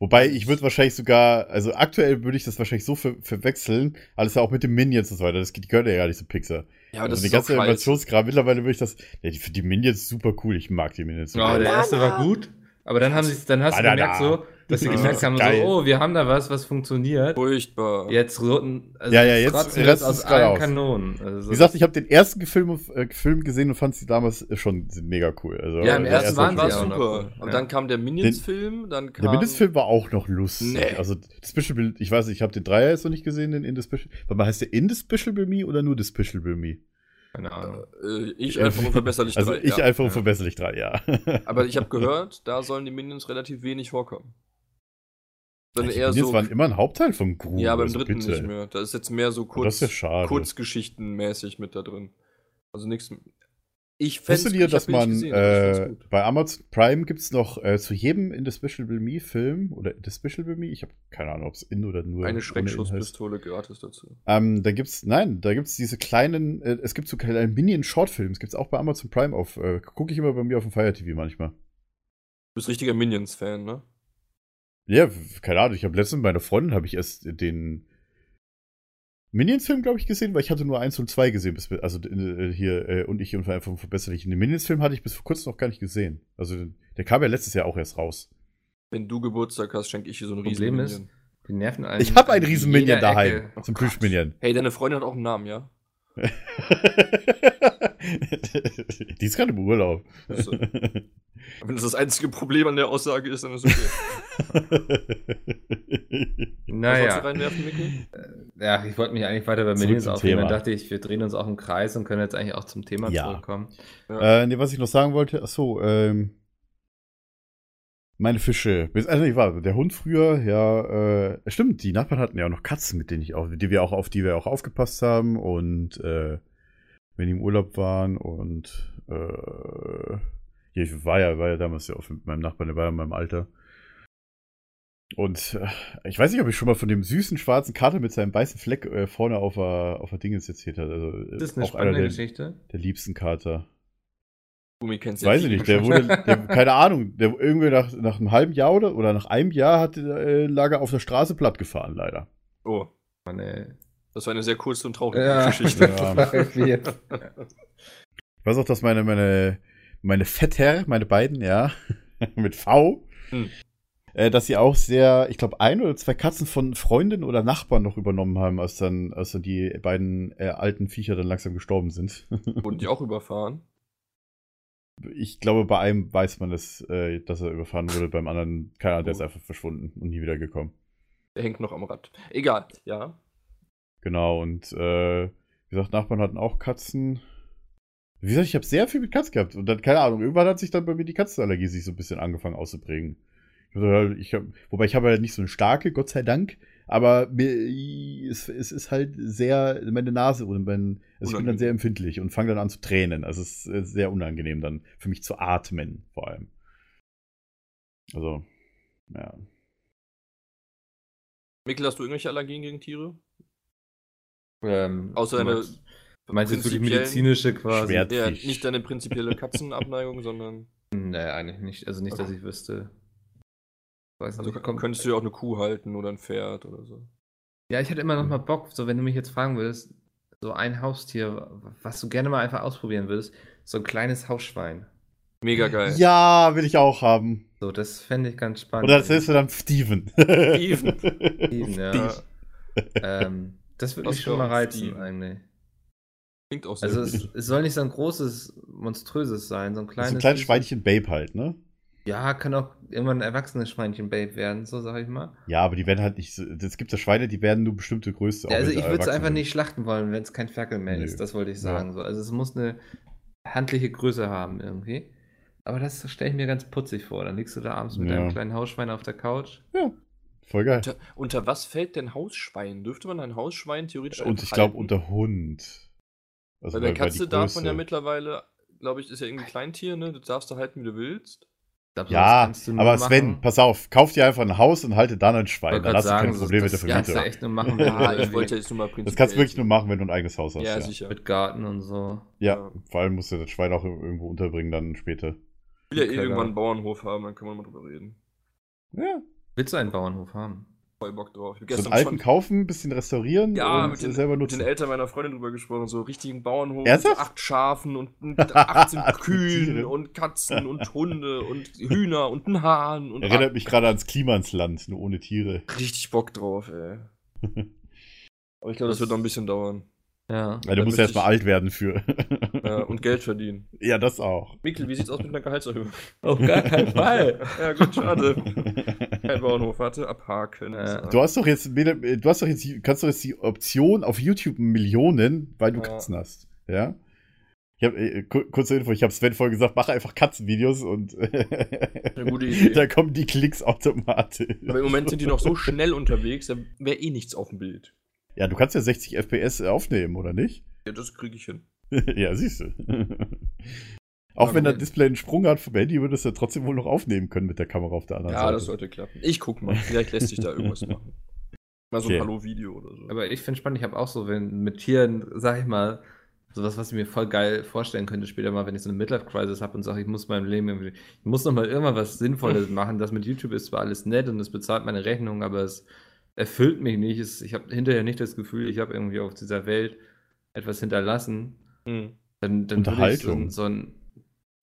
Wobei, ich würde wahrscheinlich sogar, also aktuell würde ich das wahrscheinlich so ver verwechseln, alles ja auch mit den Minions und so weiter, das die gehören ja gar nicht zu Pixar. Ja, aber also das die ganze. Animationskram, mittlerweile würde ich das, ja, die, die Minions super cool, ich mag die Minions. Ja, super. der erste war gut, aber dann haben sie dann hast du Banana. gemerkt so, dass sie gemerkt haben, geil. so, oh, wir haben da was, was funktioniert. Furchtbar. Jetzt roten, also Ja, ja, jetzt das aus es allen aus. Kanonen. Also Wie gesagt, ich habe den ersten Film, äh, Film gesehen und fand sie damals schon mega cool. Also, Ja, im ersten war noch super. cool. Und Ja. dann kam der Minions-Film, dann kam. Der Mindestfilm war auch noch lustig. Nee. Also, Despicable, ich weiß nicht, ich habe den Dreier jetzt noch nicht gesehen, den Indispicable. Warte mal, heißt der Indispicable Me oder nur Despicable Me? Keine Ahnung. Äh, ich einfach unverbesserlich Also, drei, ich ja. einfach Ja. verbesserlich drei, ja. Aber ich habe gehört, da sollen die Minions relativ wenig vorkommen. Sondern Die eher Minions so. waren immer ein Hauptteil von Gru. ja, beim also dritten bitte. nicht mehr. Da ist jetzt mehr so kurz, das ist ja schade. Kurzgeschichtenmäßig mit da drin. Also nichts. Ich Wusstet ihr, dass man gesehen, äh, bei Amazon Prime gibt es noch äh, zu jedem Indispicable Me Film oder Indispicable Me, ich habe keine Ahnung, ob es in oder nur eine. Schreckschusspistole gratis dazu. Ähm, da gibt's, nein, da gibt's diese kleinen, äh, es gibt so kleine Minion-Shortfilms, gibt's auch bei Amazon Prime auf, äh, gucke ich immer bei mir auf dem Fire TV manchmal. Du bist richtiger Minions-Fan, ne? Ja, keine Ahnung, ich habe letztens mit meiner Freundin habe ich erst den Minions-Film, glaube ich, gesehen, weil ich hatte nur eins und zwei gesehen, bis, also äh, hier äh, und ich und einfach verbesserlich. Den Minions-Film hatte ich bis vor kurzem noch gar nicht gesehen. Also der kam ja letztes Jahr auch erst raus. Wenn du Geburtstag hast, schenke ich dir so einen riesen Problem ist, Minion. Die nerven einen. Ich habe einen an riesen jeder Minion daheim Ecke. zum. Plüsch-Minion. Hey, deine Freundin hat auch einen Namen, ja? Die ist gerade im Urlaub. Also, wenn das das einzige Problem an der Aussage ist, dann ist okay. Wolltest du Naja. reinwerfen, Mikkel? Ja, ich wollte mich eigentlich weiter bei zum aufregen. Dann Thema. dachte ich, wir drehen uns auch im Kreis und können jetzt eigentlich auch zum Thema Ja. zurückkommen. Äh, nee, was ich noch sagen wollte, ach so, ähm, meine Fische. Also, ich war der Hund früher, ja, äh, stimmt, die Nachbarn hatten ja auch noch Katzen, mit denen ich auch, die wir auch, auf die wir auch aufgepasst haben und, äh, wenn die im Urlaub waren und, äh, ja, ich war ja, war ja damals ja auch mit meinem Nachbarn, der war ja in meinem Alter. Und äh, ich weiß nicht, ob ich schon mal von dem süßen schwarzen Kater mit seinem weißen Fleck äh, vorne auf der, auf der Dingens erzählt habe. Also, Das ist eine auch einer spannende der, Geschichte. der liebsten Kater. Gumi kennst Weiß ich nicht, der wurde, der, keine Ahnung, der irgendwie nach, nach einem halben Jahr oder, oder nach einem Jahr hat, äh, lag er auf der Straße platt gefahren, leider. Oh, Mann, ey. das war eine sehr kurze und traurige Ja. Geschichte. Ja. Ich weiß auch, dass meine, meine, meine Vetter, meine beiden, ja, mit V, Hm. äh, dass sie auch sehr, ich glaube, ein oder zwei Katzen von Freundinnen oder Nachbarn noch übernommen haben, als dann, als dann die beiden äh, alten Viecher dann langsam gestorben sind. Wurden die auch überfahren? Ich glaube, bei einem weiß man es, äh, dass er überfahren wurde, beim anderen, keine Ahnung, der ist einfach verschwunden und nie wieder gekommen. Der hängt noch am Rad. Egal, ja. Genau, und äh, wie gesagt, Nachbarn hatten auch Katzen. Wie gesagt, ich habe sehr viel mit Katzen gehabt. Und dann, keine Ahnung, irgendwann hat sich dann bei mir die Katzenallergie sich so ein bisschen angefangen auszuprägen. Ich hab, ich hab, wobei ich habe halt nicht so eine starke, Gott sei Dank. Aber mir, es, es ist halt sehr, meine Nase und mein, also ich bin dann sehr empfindlich und fange dann an zu tränen. Also es ist sehr unangenehm dann für mich zu atmen, vor allem. Also, ja. Mikkel, hast du irgendwelche Allergien gegen Tiere? Ähm, Außer du eine meinst- Du meinst jetzt wirklich prinzipiellen- medizinische quasi? Ja, nicht deine prinzipielle Katzenabneigung, sondern. Nee, eigentlich nicht. Also nicht, dass ich wüsste. Weiß Also nicht, könntest du ja auch eine Kuh halten oder ein Pferd oder so. Ja, ich hätte immer noch mal Bock, so wenn du mich jetzt fragen würdest, so ein Haustier, was du gerne mal einfach ausprobieren würdest, so ein kleines Hausschwein. Mega geil. Ja, will ich auch haben. So, das fände ich ganz spannend. Oder das ist dann Steven. Steven. Steven, ja. ähm, das würde Was mich schon mal reizen, Steven. eigentlich. Klingt auch sehr Also es, es soll nicht so ein großes, monströses sein, so ein Das kleines. ist ein kleines Schweinchen Babe halt, ne? Ja, kann auch irgendwann ein erwachsenes Schweinchen-Babe werden, so sag ich mal. Ja, aber die werden halt nicht so. Es gibt ja Schweine, die werden nur bestimmte Größe. Ja, also ich würde es einfach nicht schlachten wollen, wenn es kein Ferkel mehr Nö. ist. Das wollte ich Ja. sagen. So. Also es muss eine handliche Größe haben irgendwie. Aber das stelle ich mir ganz putzig vor. Dann liegst du da abends mit Ja. deinem kleinen Hausschwein auf der Couch. Voll geil. Unter, unter was fällt denn Hausschwein? Dürfte man ein Hausschwein theoretisch Und ich glaube unter Hund. Also Weil bei die Katze darf man ja mittlerweile, glaube ich, ist ja irgendwie ein Kleintier, ne? Das darfst du halten, wie du willst. Glaub, Ja, kannst du nur aber Sven, machen. pass auf, kauf dir einfach ein Haus und halte dann ein Schwein. Dann hast du kein Problem mit der das kannst du Vermietung. echt nur machen, wenn du Ja, ich wollte jetzt nur mal prinzipiell. Das kannst du wirklich nur machen, wenn du ein eigenes Haus hast. Ja, Ja, sicher. mit Garten und so. ja. Ja. vor allem musst du das Schwein auch irgendwo unterbringen dann später. Ich will ja eh irgendwann einen Bauernhof haben, dann können wir mal drüber reden. Ja. Willst du einen Bauernhof haben? Voll Bock drauf. Ich So einen alten schon kaufen, ein bisschen restaurieren Ja, und mit den- selber mit nutzen. den Eltern meiner Freundin drüber gesprochen, so richtigen Bauernhof, Ernsthaft? mit acht Schafen und mit 18 Tiere. Kühen und Katzen und Hunde und Hühner und ein Hahn und Erinnert mich gerade ans Klimansland, nur ohne Tiere. richtig Bock drauf, ey. Aber ich glaube, das wird noch ein bisschen dauern. Ja. Weil du musst ja erstmal alt werden für. Ja, und Geld verdienen. ja, das auch. Mikkel, wie sieht's aus mit einer Gehaltserhöhung? Auf gar keinen Fall. ja, gut, schade. Kein Bauernhof, warte, abhaken. Ja. Du hast doch jetzt, du hast doch jetzt, die- kannst doch jetzt die Option auf YouTube Millionen, weil du Ja. Katzen hast. Ja? Ich habe äh, ku- kurze Info, ich habe Sven vorhin gesagt, mach einfach Katzenvideos und Eine gute Idee. da kommen die Klicks automatisch. Aber im Moment sind die noch so schnell unterwegs, da wäre eh nichts auf dem Bild. Ja, du kannst ja 60 FPS aufnehmen, oder nicht? Ja, das kriege ich hin. ja, siehst du. Auch Ja, wenn das Moment. Display einen Sprung hat vom Handy, würdest du ja trotzdem wohl noch aufnehmen können mit der Kamera auf der anderen Ja, Seite. das sollte klappen. Ich guck mal, vielleicht lässt sich da irgendwas machen. Mal so ein Okay. Hallo-Video oder so. Aber ich finde spannend, ich habe auch so, wenn mit Tieren, sag ich mal, sowas, was ich mir voll geil vorstellen könnte, später mal, wenn ich so eine Midlife-Crisis habe und sage, ich muss meinem Leben irgendwie, ich muss noch mal irgendwann was Sinnvolles machen. Das mit YouTube ist zwar alles nett und es bezahlt meine Rechnung, aber es erfüllt mich nicht. Es, ich habe hinterher nicht das Gefühl, ich habe irgendwie auf dieser Welt etwas hinterlassen. Hm. Dann, dann würde ich so, Unterhaltung. ein- so ein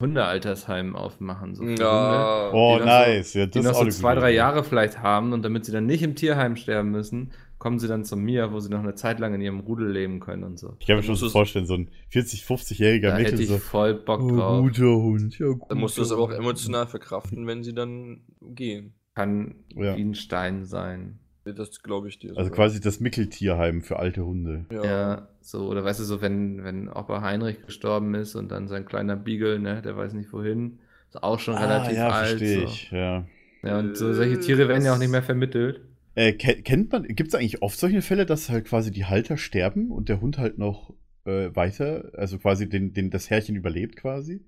Hundealtersheim aufmachen. So für Hunde, Ja. Oh, nice. ja, das die ist noch auch so zwei, drei. Jahre vielleicht haben und damit sie dann nicht im Tierheim sterben müssen, kommen sie dann zu mir, wo sie noch eine Zeit lang in ihrem Rudel leben können und so. Ich kann mir schon so vorstellen, so ein 40, 50-jähriger Da Mickel hätte ich so. voll Bock Oh, drauf. guter Hund, ja, Dann musst du es aber auch emotional verkraften, wenn sie dann gehen. Kann Ja. wie ein Stein sein. Das glaube ich dir. Also sogar. quasi das Mickeltierheim für alte Hunde. Ja. Ja. so, oder weißt du, so, wenn, wenn Opa Heinrich gestorben ist und dann sein kleiner Beagle, ne, der weiß nicht wohin, ist auch schon relativ ah, ja, alt. verstehe So. ich, ja. Ja, und so, solche Tiere werden ja auch nicht mehr vermittelt. Äh, ke- kennt man, gibt es eigentlich oft solche Fälle, dass halt quasi die Halter sterben und der Hund halt noch äh, weiter, also quasi den, den, das Herrchen überlebt quasi?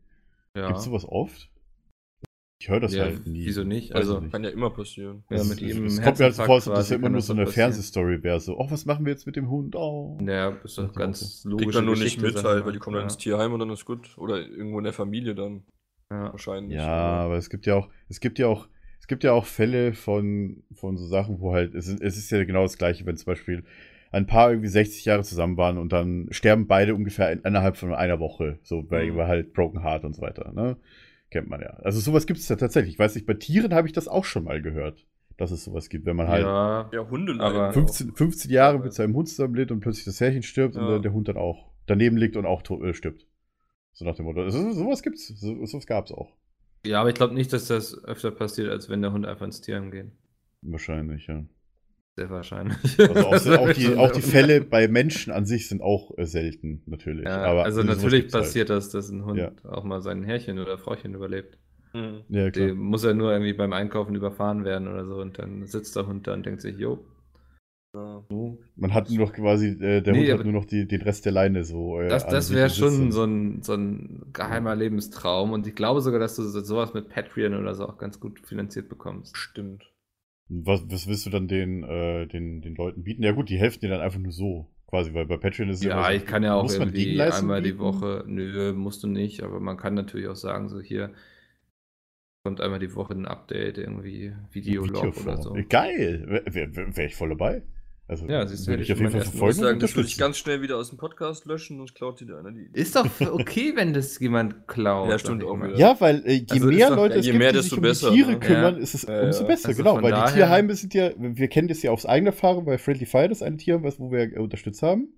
Ja. Gibt's sowas oft? Ich höre das Ja, halt nie. wieso nicht? Weiß Also- nicht. Kann ja immer passieren. Ja, ihm Es kommt mir halt so vor, als ob das ja immer nur so eine. Fernsehstory wäre. So, oh, was machen wir jetzt mit dem Hund? Oh. Ja, ist doch ganz logisch. Kriegt man nur nicht mit halt, weil die kommen dann ins Tierheim und dann ist gut. Oder irgendwo in der Familie dann Ja. wahrscheinlich. Ja, aber- es gibt ja auch, es gibt ja auch, es gibt ja auch Fälle von, von so Sachen, wo halt, es ist, es ist ja genau das Gleiche, wenn zum Beispiel ein Paar irgendwie 60 Jahre zusammen waren und dann sterben beide ungefähr in, innerhalb von einer Woche, so bei, Mhm. halt Broken Heart und so weiter, ne? Kennt man ja. Also sowas gibt es ja tatsächlich. Ich weiß nicht, bei Tieren habe ich das auch schon mal gehört, dass es sowas gibt, wenn man halt Ja, Ja, Hunde Aber leiden 15, 15 Jahre mit seinem Hund zusammenlebt und plötzlich das Härchen stirbt und Ja. der, der Hund dann auch daneben liegt und auch äh, stirbt. So nach dem Motto. Also, sowas gibt's. So, sowas gab's auch. ja, aber ich glaube nicht, dass das öfter passiert, als wenn der Hund einfach ins Tierheim geht. Wahrscheinlich, ja. Sehr wahrscheinlich. Also auch, auch, die, auch die Fälle bei Menschen an sich sind auch äh, selten, natürlich. Ja, Aber also natürlich halt. passiert das, dass ein Hund Ja. auch mal sein Herrchen oder Frauchen überlebt. Mhm. Ja, Die klar. muss ja nur irgendwie beim Einkaufen überfahren werden oder so und dann sitzt der Hund da und denkt sich, jo. Man hat nur noch quasi, äh, der Nee, Hund hat nur noch die, den Rest der Leine so. Äh, Das, das wäre schon so ein, so ein geheimer Lebenstraum und ich glaube sogar, dass du so- sowas mit Patreon oder so auch ganz gut finanziert bekommst. Stimmt. Was, was willst du dann den, äh, den, den Leuten bieten? Ja, gut, die helfen dir dann einfach nur so, quasi, weil bei Patreon ist es Ja, so, ich kann ja auch irgendwie einmal die bieten? Woche, nö, musst du nicht, aber man kann natürlich auch sagen, so hier kommt einmal die Woche ein Update, irgendwie Videolog Videoform. oder so. Geil! Wäre wär, wär, wär ich voll dabei. Also, Ja, siehst du, würde hätte ich ich auf jeden Fall Ich verfolgen und sagen, das würde ich ganz schnell wieder aus dem Podcast löschen und klaut dir einer die. Ist doch okay, wenn das jemand klaut. Ja, stimmt ich auch wieder. Ja, weil äh, je Also mehr doch- Leute ja, es je gibt, mehr, die sich um besser, die Tiere ne? kümmern, Ja. ist es Ja, umso ja. besser. Also genau, weil daher- die Tierheime sind ja, wir kennen das ja aus eigener Erfahrung bei Friendly Fire, das eine Tier, was, wo wir äh, unterstützt haben.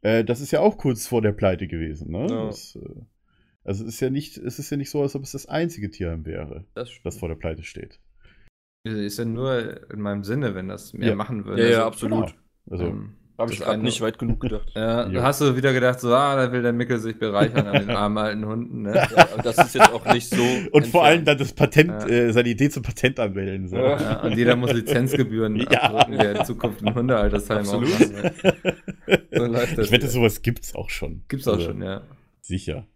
Äh, das ist ja auch kurz vor der Pleite gewesen. Ne? Ja. Das, äh, also es ist ja nicht, es ist ja nicht so, als ob es das einzige Tierheim wäre, Das das vor der Pleite steht. Ist ja nur in meinem Sinne, wenn das mehr Ja. machen würde. ja, ja, Also, absolut. Genau. Also, ähm, Habe ich gerade nicht weit genug gedacht. Ja, Jo. da hast du wieder gedacht, so, ah, da will der Mickel sich bereichern an den armen alten Hunden. Ne? Ja, das ist jetzt auch nicht so. und vor allem entfernt. dann das Patent, Ja. äh, seine Idee zum Patent anmelden. So. Ja. Ja, und jeder muss Lizenzgebühren Ja. abdrücken, der in Zukunft ein Hundealtersheim Absolut. will. So läuft das ich wette, sowas gibt's auch schon. Gibt's auch Also, schon, ja. Sicher.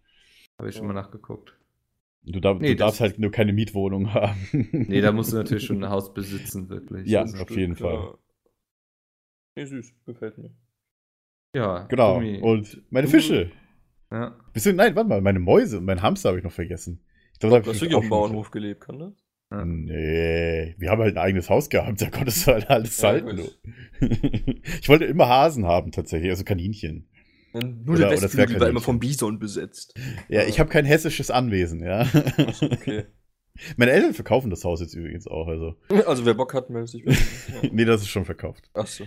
Habe ich schon mal nachgeguckt. Du, darf, Nee, du darfst halt nur keine Mietwohnung haben. Nee, da musst du natürlich schon ein Haus besitzen, wirklich. Ja. Auf jeden Fall. Ja. Nee, süß. Gefällt mir. ja genau. Gummi. Und meine Du- Fische. ja. Bisschen, nein, warte mal, meine Mäuse und mein Hamster habe ich noch vergessen. Ich glaube, Du hast wirklich auf dem Bauernhof gelebt, kann das? Ja. Nee, wir haben halt ein eigenes Haus gehabt, da konntest du halt alles Ja, halten. du. ich wollte immer Hasen haben, tatsächlich, also Kaninchen. Nur Oder- der Westflügel war immer vom Bison besetzt. Ja, ich habe kein hessisches Anwesen, ja. Achso, okay. Meine Eltern verkaufen das Haus jetzt übrigens auch, also. Also wer Bock hat, meldet sich. Ja. nee, das ist schon verkauft. Achso.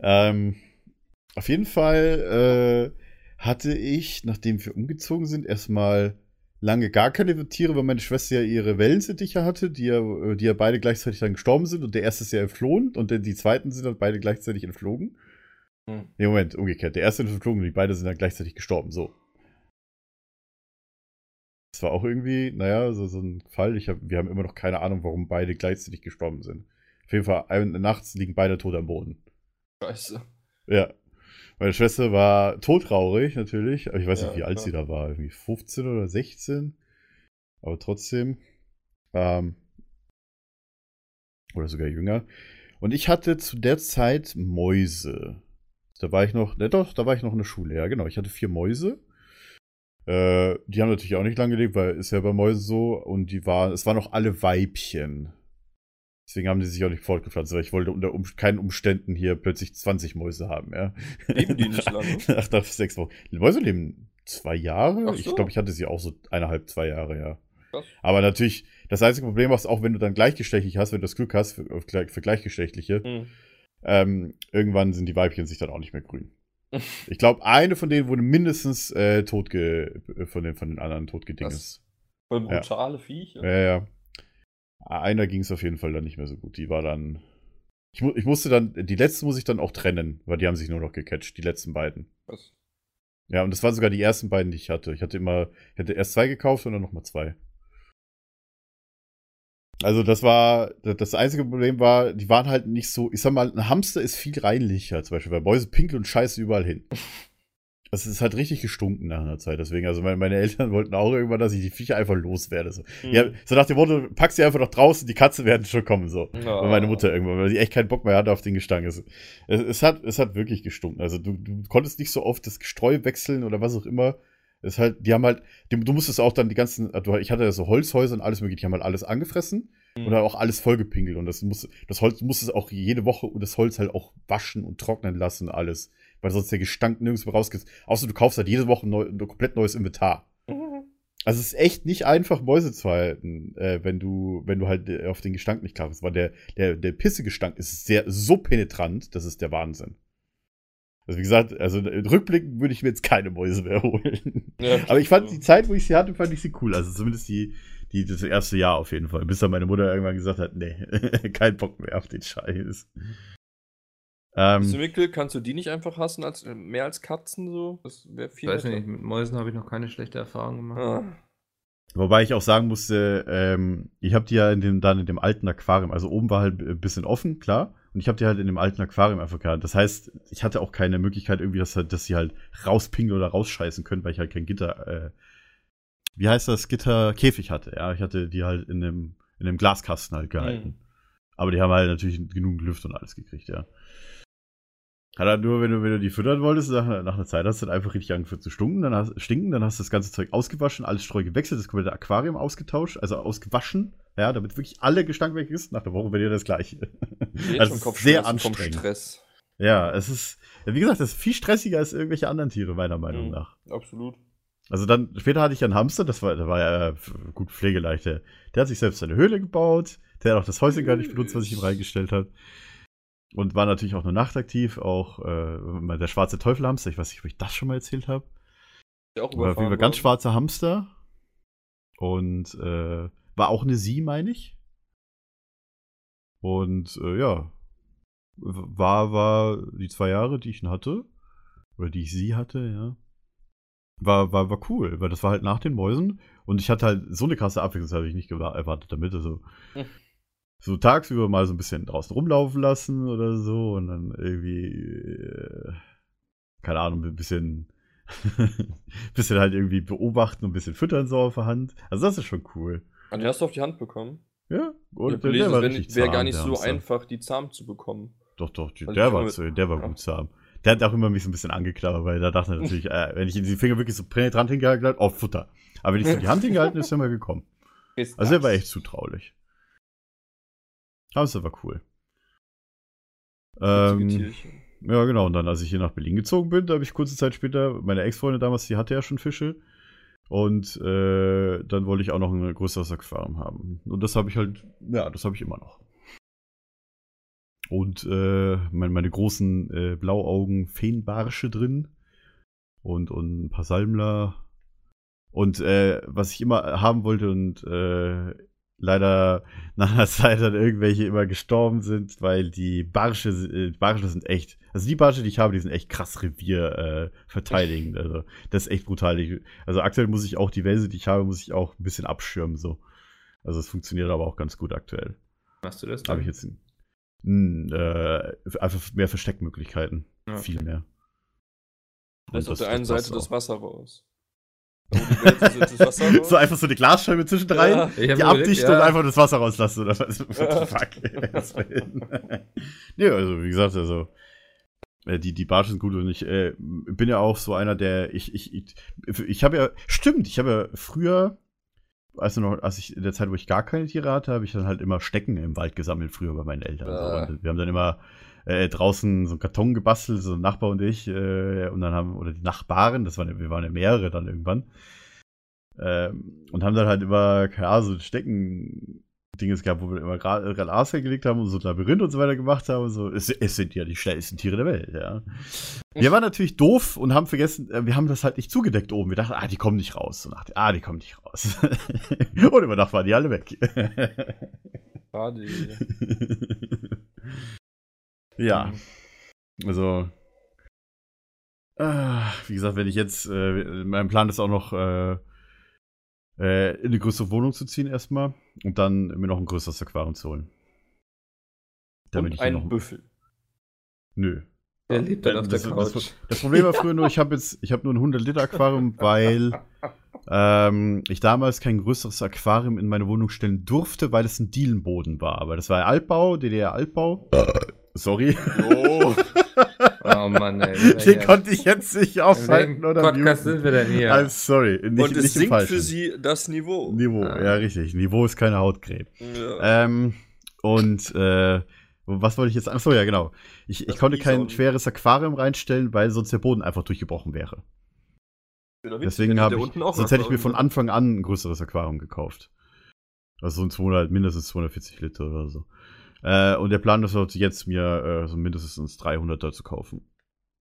ähm, auf jeden Fall äh, hatte ich, nachdem wir umgezogen sind, erstmal lange gar keine Tiere, weil meine Schwester ja ihre Wellensittiche hatte, die ja, äh, die ja beide gleichzeitig dann gestorben sind und der erste ist ja entflohen und dann die zweiten sind dann beide gleichzeitig entflogen. Hm. Nee, Moment, umgekehrt. Der erste ist entflogen und die beiden sind dann gleichzeitig gestorben, so. Das war auch irgendwie, naja, so, so ein Fall. Ich hab, wir haben immer noch keine Ahnung, warum beide gleichzeitig gestorben sind. Auf jeden Fall, ein, nachts liegen beide tot am Boden. Scheiße. Ja. Meine Schwester war todtraurig, natürlich. Aber ich weiß Ja, nicht, wie alt klar. sie da war. Irgendwie 15 oder 16. Aber trotzdem. Ähm, oder sogar jünger. Und ich hatte zu der Zeit Mäuse. Da war ich noch, ne, doch, da war ich noch in der Schule, ja, genau. Ich hatte vier Mäuse. Äh, die haben natürlich auch nicht lange gelebt, weil ist ja bei Mäusen so. Und die waren, es waren noch alle Weibchen. Deswegen haben die sich auch nicht fortgepflanzt, weil ich wollte unter um, keinen Umständen hier plötzlich 20 Mäuse haben, ja. Leben die nicht lange? Nach, nach sechs Wochen. Die Mäuse leben zwei Jahre. Ach Ich so. glaube, ich hatte sie auch so eineinhalb, zwei Jahre, ja. Aber natürlich, Das einzige Problem ist auch, wenn du dann gleichgeschlechtlich hast, wenn du das Glück hast für, für, gleichgeschlechtliche, Hm. Ähm, irgendwann sind die Weibchen sich dann auch nicht mehr grün. Ich glaube, eine von denen wurde mindestens äh, tot ge von den, von den anderen totgedinges. Voll brutale Viecher. Ja, ja. Einer ging es auf jeden Fall dann nicht mehr so gut. Die war dann. Ich, mu ich musste dann, die letzte muss ich dann auch trennen, weil die haben sich nur noch gecatcht, die letzten beiden. Was? Ja, und das waren sogar die ersten beiden, die ich hatte. Ich hatte immer, ich hatte erst zwei gekauft und dann nochmal zwei. Also das war, das einzige Problem war, die waren halt nicht so, ich sag mal, ein Hamster ist viel reinlicher, zum Beispiel, weil Mäuse pinkeln und scheißen überall hin. Das ist halt richtig gestunken nach einer Zeit. Deswegen, also meine, meine Eltern wollten auch irgendwann, dass ich die Viecher einfach loswerde. So, Hm. ja, so nach dem Motto, pack sie einfach noch draußen, die Katzen werden schon kommen, so. Und meine Mutter irgendwann, weil sie echt keinen Bock mehr hatte auf den Gestank. Es, es, es, hat, es hat wirklich gestunken. Also du, du konntest nicht so oft das Gestreu wechseln oder was auch immer. Ist halt, die haben halt, die, du musstest auch dann die ganzen, ich hatte ja so Holzhäuser und alles mögliche, die haben halt alles angefressen Hm. und dann auch alles vollgepinkelt. Und das muss, das Holz musstest auch jede Woche und das Holz halt auch waschen und trocknen lassen, alles. Weil sonst der Gestank nirgends mehr rausgeht. Außer du kaufst halt jede Woche ein, neu, ein komplett neues Inventar. Also es ist echt nicht einfach, Mäuse zu halten, äh, wenn du, wenn du halt äh, auf den Gestank nicht klarkommst. Weil der, der, der Pissegestank ist sehr, so penetrant, das ist der Wahnsinn. Also wie gesagt, also rückblickend würde ich mir jetzt keine Mäuse mehr holen. Ja, Aber ich fand die Zeit, wo ich sie hatte, fand ich sie cool. Also zumindest die, die, das erste Jahr auf jeden Fall. Bis dann meine Mutter irgendwann gesagt hat, nee, kein Bock mehr auf den Scheiß. Ähm, Mikkel, kannst du die nicht einfach hassen als äh, mehr als Katzen so? Das wäre Ich viel weiß nicht, mit Mäusen habe ich noch keine schlechte Erfahrung gemacht. Ah. Wobei ich auch sagen musste, ähm, ich habe die ja in dem, dann in dem alten Aquarium, also oben war halt ein bisschen offen, klar. Und ich habe die halt in dem alten Aquarium einfach gehabt. Das heißt, ich hatte auch keine Möglichkeit irgendwie, dass, dass sie halt rauspingeln oder rausscheißen können, weil ich halt kein Gitter, äh, wie heißt das, Gitterkäfig hatte. Ja, ich hatte die halt in dem, in dem Glaskasten halt gehalten. Aber die haben halt natürlich genug Luft und alles gekriegt, ja. Hat halt nur, wenn du, wenn du die füttern wolltest, nach, nach einer Zeit hast du dann einfach richtig angefangen zu stinken, dann hast, stinken, dann hast du das ganze Zeug ausgewaschen, alles Streu gewechselt, das komplette Aquarium ausgetauscht, also ausgewaschen, ja, damit wirklich alle Gestank weg ist. Nach der Woche wäre dir das gleiche. Also schon es sehr anstrengend. Stress. Ja, es ist, wie gesagt, das ist viel stressiger als irgendwelche anderen Tiere, meiner Meinung Mhm. nach. Absolut. Also dann, später hatte ich einen Hamster, das war, der war ja gut pflegeleicht. Der, der hat sich selbst eine Höhle gebaut, der hat auch das Häuschen gar nicht benutzt, was ich ihm reingestellt habe. Und war natürlich auch nur nachtaktiv, auch äh, der schwarze Teufelhamster, ich weiß nicht, ob ich das schon mal erzählt habe. Ja, auch War überfahren ganz worden. schwarzer Hamster. Und äh, war auch eine Sie, meine ich. Und äh, ja, war, war die zwei Jahre, die ich ihn hatte, oder die ich sie hatte, ja, war, war, war cool, weil das war halt nach den Mäusen und ich hatte halt so eine krasse Abwechslung, das habe ich nicht erwartet damit. Also Hm. so tagsüber mal so ein bisschen draußen rumlaufen lassen oder so und dann irgendwie, äh, keine Ahnung, ein bisschen, bisschen halt irgendwie beobachten und ein bisschen füttern so auf der Hand. Also das ist schon cool. Und den hast du auf die Hand bekommen. Ja, Ich und hab gelesen, es wäre wär gar nicht der so Hamster. einfach, die zahm zu bekommen. Doch, doch, die, Also der, war, mit- der war Ja. gut haben. Der hat auch immer mich so ein bisschen angeknabbert, weil da dachte er natürlich, äh, wenn ich ihm die Finger wirklich so penetrant hingehalten habe, oh, Futter. Aber wenn ich so die Hand hingehalten ist, ist er mal gekommen. Ist Also der das. war echt zutraulich. Hamster war cool. Ähm, ja, genau. Und dann, als ich hier nach Berlin gezogen bin, da habe ich kurze Zeit später, meine Ex-Freundin damals, die hatte ja schon Fische. Und äh, dann wollte ich auch noch ein größeres Aquarium haben. Und das habe ich halt, ja, das habe ich immer noch. Und äh, meine, meine großen äh, Blauaugen Feenbarsche drin. Und, und ein paar Salmler. Und äh, was ich immer haben wollte und äh, leider nach einer Zeit dann irgendwelche immer gestorben sind, weil die Barsche, äh, Barsche sind echt, also die Barsche, die ich habe, die sind echt krass Revier äh, verteidigend. Also das ist echt brutal. Ich, also aktuell muss ich auch die Welse, die ich habe, muss ich auch ein bisschen abschirmen so. Also es funktioniert aber auch ganz gut aktuell. Machst du das? Habe ich jetzt mh, äh, einfach mehr Versteckmöglichkeiten, okay. viel mehr. Lässt auf der einen das Seite das Wasser raus. So einfach so eine Glasscheibe zwischen rein. Ja. Die abdichtet ja. und einfach das Wasser rauslassen oder was? Ja. fuck? Nee, also wie gesagt, also äh, die, die Barsche sind gut und ich äh, bin ja auch so einer, der ich, ich, ich, ich habe ja, stimmt, ich habe ja früher, also noch, als ich in der Zeit, wo ich gar keine Tiere hatte, habe ich dann halt immer Stecken im Wald gesammelt, früher bei meinen Eltern. Und wir haben dann immer äh, draußen so einen Karton gebastelt, so ein Nachbar und ich, äh, und dann haben, oder die Nachbarn, das waren, wir waren ja mehrere dann irgendwann. Ähm, und haben dann halt immer, keine Ahnung, so ein Stecken. Dinges gehabt, wo wir immer Gras gelegt haben und so ein Labyrinth und so weiter gemacht haben. So. Es, es sind ja die schnellsten Tiere der Welt, ja. Wir waren natürlich doof und haben vergessen, äh, wir haben das halt nicht zugedeckt oben. Wir dachten, ah, die kommen nicht raus. Und dachte, ah, die kommen nicht raus. und über Nacht waren die alle weg. Schade. ja. Mhm. Also, ah, wie gesagt, wenn ich jetzt, äh, mein Plan ist auch noch, äh, äh, in eine größere Wohnung zu ziehen erstmal und dann mir noch ein größeres Aquarium zu holen. Damit Und ich hier ein noch. Büffel. Nö. Der lebt dann auf der Das, Couch. das, das Problem war früher nur, ich habe jetzt, ich habe nur ein 100 Liter Aquarium, weil ähm, ich damals kein größeres Aquarium in meine Wohnung stellen durfte, weil es ein Dielenboden war. Aber das war Altbau, DDR-Altbau. Sorry. Oh. Oh Mann, ey. Den konnte ich jetzt nicht aufhalten oder Podcast muten. sind wir denn hier? I'm sorry. Nicht, Und es nicht sinkt für sie das Niveau. Niveau, Ah. ja, richtig. Niveau ist keine Hautcreme. Ja. Ähm, und äh, was wollte ich jetzt? Achso, ja, genau. Ich, ich konnte kein schweres Aquarium reinstellen, weil sonst der Boden einfach durchgebrochen wäre. Deswegen habe ich, unten auch sonst hätte ich mir von Aquarium Anfang an ein größeres Aquarium gekauft. Also so ein 200, mindestens 240 Liter oder so. Äh, und der Plan ist jetzt mir äh, so mindestens 300 zu kaufen.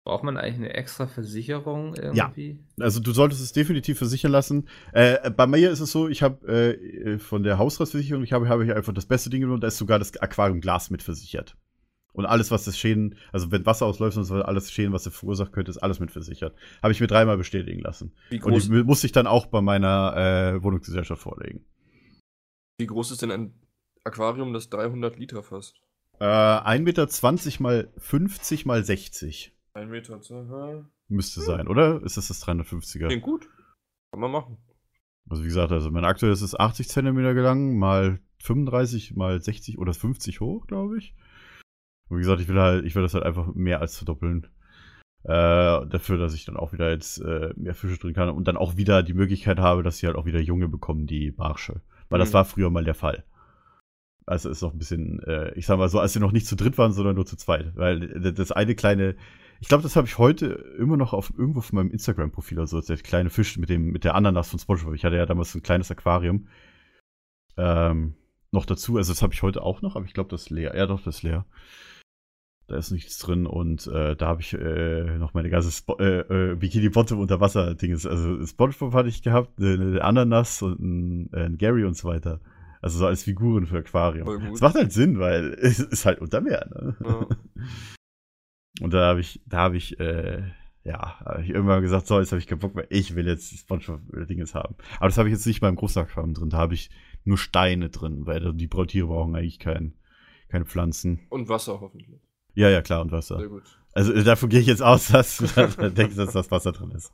Braucht man eigentlich eine extra Versicherung irgendwie? Also du solltest es definitiv versichern lassen. Äh, bei mir ist es so, ich habe äh, von der Hausratsversicherung, ich habe habe ich einfach das beste Ding genommen, da ist sogar das Aquariumglas mit versichert. Und alles, was das Schäden, also wenn Wasser ausläuft und so, alles Schäden, was er verursacht könnte, ist alles mit versichert. Habe ich mir dreimal bestätigen lassen. Wie Und groß, die musste ich dann auch bei meiner äh, Wohnungsgesellschaft vorlegen. wie groß ist denn ein Aquarium, das 300 Liter fasst? Äh, 1,20 Meter mal 50 mal 60 Ein Meter. aha. müsste sein, oder? Ist das das 350er? Klingt gut. Kann man machen. Also wie gesagt, also mein aktuelles ist 80 Zentimeter gelang, mal 35, mal 60 oder 50 hoch, glaube ich. Und wie gesagt, ich will halt, ich will das halt einfach mehr als verdoppeln. Äh, dafür, dass ich dann auch wieder jetzt äh, mehr Fische drin kann und dann auch wieder die Möglichkeit habe, dass sie halt auch wieder Junge bekommen, die Barsche. Weil das Mhm. war früher mal der Fall. Also ist noch ein bisschen, äh, ich sag mal so, als sie noch nicht zu dritt waren, sondern nur zu zweit. Weil das eine kleine, ich glaube, das habe ich heute immer noch auf irgendwo auf meinem Instagram-Profil, also der kleine Fisch mit dem, mit der Ananas von SpongeBob. Ich hatte ja damals ein kleines Aquarium. Ähm, noch dazu, also das habe ich heute auch noch, aber ich glaube, das ist leer. Ja, doch, das ist leer. Da ist nichts drin und äh, da habe ich äh, noch meine ganze Spo äh, äh, Bikini Bottom Unterwasser Dinges. Also SpongeBob hatte ich gehabt, eine, eine Ananas und ein, ein Gary und so weiter. Also so als Figuren für Aquarium. Das macht halt Sinn, weil es ist halt unter Meer. Ne? Ja. Und da habe ich, da habe ich, äh, ja, habe ich irgendwann gesagt, so, jetzt habe ich keinen Bock mehr. Ich will jetzt SpongeBob-Dinges haben. Aber das habe ich jetzt nicht mal im Großaquarium drin. Da habe ich nur Steine drin, weil die Brautiere brauchen eigentlich kein, keine Pflanzen. Und Wasser hoffentlich. Ja, ja, klar, und Wasser. Sehr gut. Also äh, davon gehe ich jetzt aus, dass du denkst, dass das Wasser drin ist.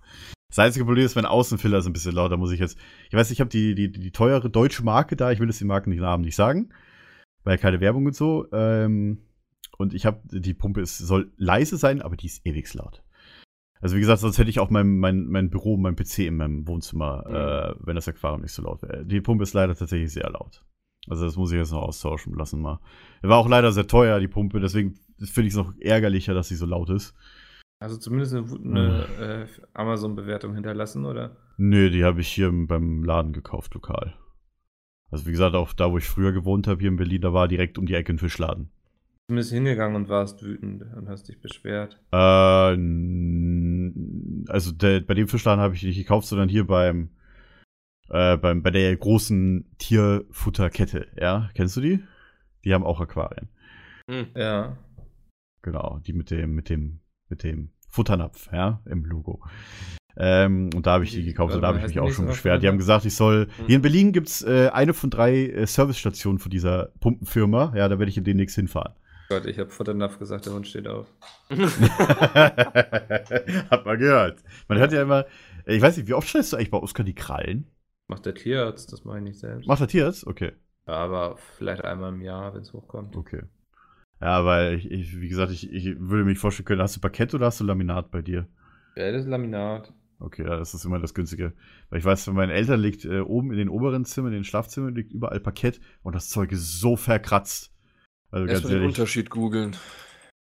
Das einzige Problem ist, mein Außenfiller ist ein bisschen lauter. Muss ich jetzt. Ich weiß, ich habe die, die, die teure deutsche Marke da. Ich will jetzt den Markennamen nicht sagen, weil keine Werbung und so. Ähm, und ich habe die Pumpe ist, soll leise sein, aber die ist ewig laut. Also wie gesagt, sonst hätte ich auch mein, mein, mein Büro, mein PC in meinem Wohnzimmer, äh, wenn das Aquarium nicht so laut wäre. Die Pumpe ist leider tatsächlich sehr laut. Also das muss ich jetzt noch austauschen lassen mal. War auch leider sehr teuer, die Pumpe, deswegen finde ich es noch ärgerlicher, dass sie so laut ist. Also zumindest eine, eine äh, Amazon-Bewertung hinterlassen, oder? Nö, die habe ich hier beim Laden gekauft, lokal. Also wie gesagt, auch da, wo ich früher gewohnt habe, hier in Berlin, da war direkt um die Ecke ein Fischladen. Du bist hingegangen und warst wütend und hast dich beschwert. Äh, also der, bei dem Fischladen habe ich nicht gekauft, sondern hier beim, äh, beim bei der großen Tierfutterkette, ja? Kennst du die? Die haben auch Aquarien. Hm. Ja. Genau, die mit dem, mit dem, mit dem Futternapf, ja, im Logo. Ähm, und da habe ich die gekauft und da habe ich heißt mich auch schon beschwert. Die haben gesagt, ich soll. Hm. Hier in Berlin gibt's äh, eine von drei äh, Servicestationen von dieser Pumpenfirma. Ja, da werde ich in demnächst hinfahren. Gott, ich habe Futternapf gesagt, der Hund steht auf. Hat man gehört. Man hört ja immer, ich weiß nicht, wie oft schneidest du eigentlich bei Oskar die Krallen? Macht der Tierarzt, das mache ich nicht selbst. Macht er Tierarzt? Okay. Ja, aber vielleicht einmal im Jahr, wenn es hochkommt. Okay. Ja, weil ich, ich wie gesagt, ich, ich würde mich vorstellen können, hast du Parkett oder hast du Laminat bei dir? Ja, das ist Laminat. Okay, ja, das ist immer das Günstige. Weil ich weiß, bei meinen Eltern liegt äh, oben in den oberen Zimmern, in den Schlafzimmern, liegt überall Parkett und das Zeug ist so verkratzt. Also ganz Erstmal den ehrlich, Unterschied googeln.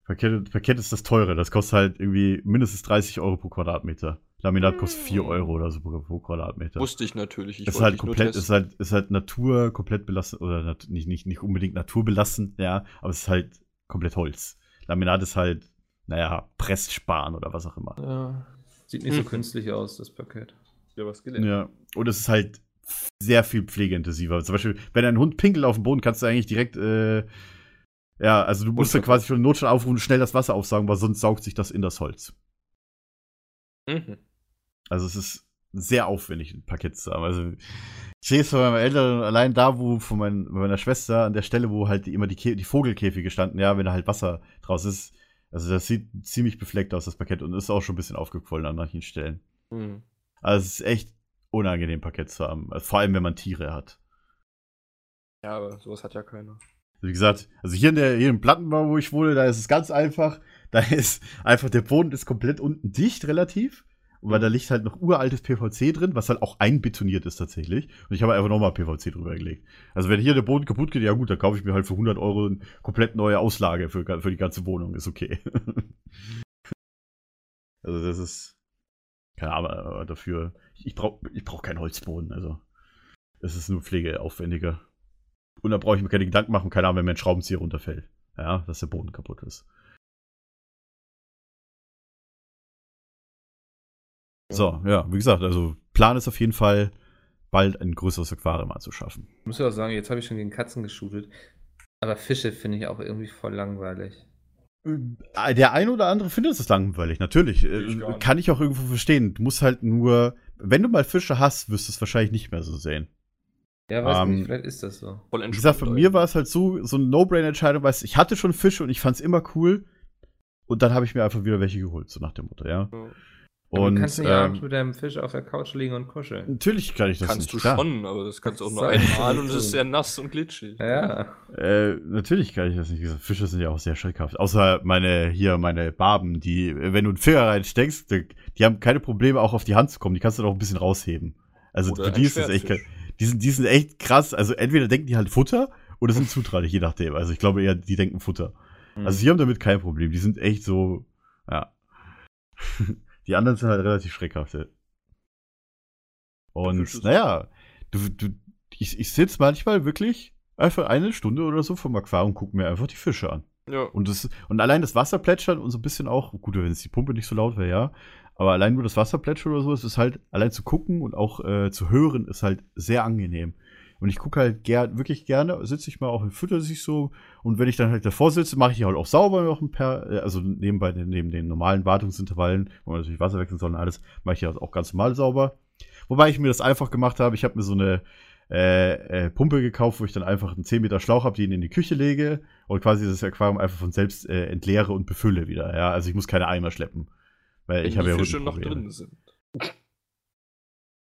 Parkett, Parkett ist das teure. Das kostet halt irgendwie mindestens 30 Euro pro Quadratmeter. Laminat kostet 4 Euro oder so pro, pro Quadratmeter. Wusste ich natürlich. Ich ist halt komplett, ist halt, ist halt Natur komplett belassen, oder nat nicht, nicht, nicht unbedingt naturbelassen, ja, aber es ist halt komplett Holz. Laminat ist halt, naja, Pressspan oder was auch immer. Ja. Sieht nicht so Hm. künstlich aus, das Paket. ja was gelernt. Ja, und es ist halt sehr viel pflegeintensiver. Zum Beispiel, wenn ein Hund pinkelt auf dem Boden, kannst du eigentlich direkt, äh, ja, also du musst dann Unverpackt. quasi schon Notstand aufrufen, schnell das Wasser aufsaugen, weil sonst saugt sich das in das Holz. Mhm. Also es ist sehr aufwendig, ein Paket zu haben. Also ich sehe es von meinen Eltern allein da, wo von mein, meiner Schwester an der Stelle, wo halt immer die, Kä- die Vogelkäfige standen, ja, wenn da halt Wasser draus ist. Also das sieht ziemlich befleckt aus, das Paket, und ist auch schon ein bisschen aufgequollen an manchen Stellen. Mhm. Also es ist echt unangenehm, Paket zu haben. Also vor allem, wenn man Tiere hat. Ja, aber sowas hat ja keiner. Wie gesagt, also hier in der hier im Plattenbau, wo ich wohne, da ist es ganz einfach. Da ist einfach der Boden ist komplett unten dicht relativ. Weil da liegt halt noch uraltes PVC drin, was halt auch einbetoniert ist tatsächlich. Und ich habe einfach nochmal PVC drüber gelegt. Also wenn hier der Boden kaputt geht, ja gut, dann kaufe ich mir halt für 100 Euro eine komplett neue Auslage für, für die ganze Wohnung. Ist okay. also das ist, keine Ahnung, aber dafür, ich brauche ich brauch keinen Holzboden. Also es ist nur pflegeaufwendiger. Und da brauche ich mir keine Gedanken machen, keine Ahnung, wenn mir ein Schraubenzieher runterfällt. Ja, dass der Boden kaputt ist. So, ja, wie gesagt, also Plan ist auf jeden Fall, bald ein größeres Aquarium anzuschaffen. Ich muss ja auch sagen, jetzt habe ich schon gegen Katzen geshootet. Aber Fische finde ich auch irgendwie voll langweilig. Äh, Der eine oder andere findet es langweilig, natürlich. Ich Äh. Kann ich auch irgendwo verstehen. Du musst halt nur, wenn du mal Fische hast, wirst du es wahrscheinlich nicht mehr so sehen. Ja, weiß Ähm, nicht, vielleicht ist das so. Voll Wie gesagt, bei mir war es halt so, so eine No-Brain-Entscheidung, weil ich hatte schon Fische und ich fand es immer cool. Und dann habe ich mir einfach wieder welche geholt, so nach dem Motto, ja. Ja. Und du kannst nicht ähm, abends mit deinem Fisch auf der Couch liegen und kuscheln. natürlich kann ich das kannst nicht. du klar. schon, aber das kannst du auch nur einmal und es ist sehr nass und glitschig. Ja. Äh, natürlich kann ich das nicht. Fische sind ja auch sehr schreckhaft. Außer meine, hier, meine Barben, die, wenn du einen Finger reinsteckst, die, die haben keine Probleme, auch auf die Hand zu kommen. Die kannst du doch ein bisschen rausheben. Also Oder für die ist das echt, die sind, die sind echt krass. Also entweder denken die halt Futter oder sind zutraulich, je nachdem. Also ich glaube eher, die denken Futter. Hm. Also sie haben damit kein Problem. Die sind echt so, ja. Die anderen sind halt relativ schreckhaft. ja. Und naja, du, du, ich, ich sitze manchmal wirklich einfach eine Stunde oder so vom Aquarium und gucke mir einfach die Fische an. Ja. Und, das, und allein das Wasser plätschern und so ein bisschen auch, gut, wenn es die Pumpe nicht so laut wäre, ja. Aber allein nur das Wasser plätschern oder so, ist es halt, allein zu gucken und auch äh, zu hören, ist halt sehr angenehm. Und ich gucke halt ger wirklich gerne, sitze ich mal auch und fütter sich so. Und wenn ich dann halt davor sitze, mache ich halt auch sauber noch ein paar, äh, also nebenbei den, neben den normalen Wartungsintervallen, wo man natürlich Wasser wechseln soll und alles, mache ich halt auch ganz normal sauber. Wobei ich mir das einfach gemacht habe, ich habe mir so eine äh, äh, Pumpe gekauft, wo ich dann einfach einen 10 Meter Schlauch habe, den in die Küche lege und quasi das Aquarium einfach von selbst äh, entleere und befülle wieder. Ja, also ich muss keine Eimer schleppen. Weil Wenn ich habe ja Fische noch drin sind.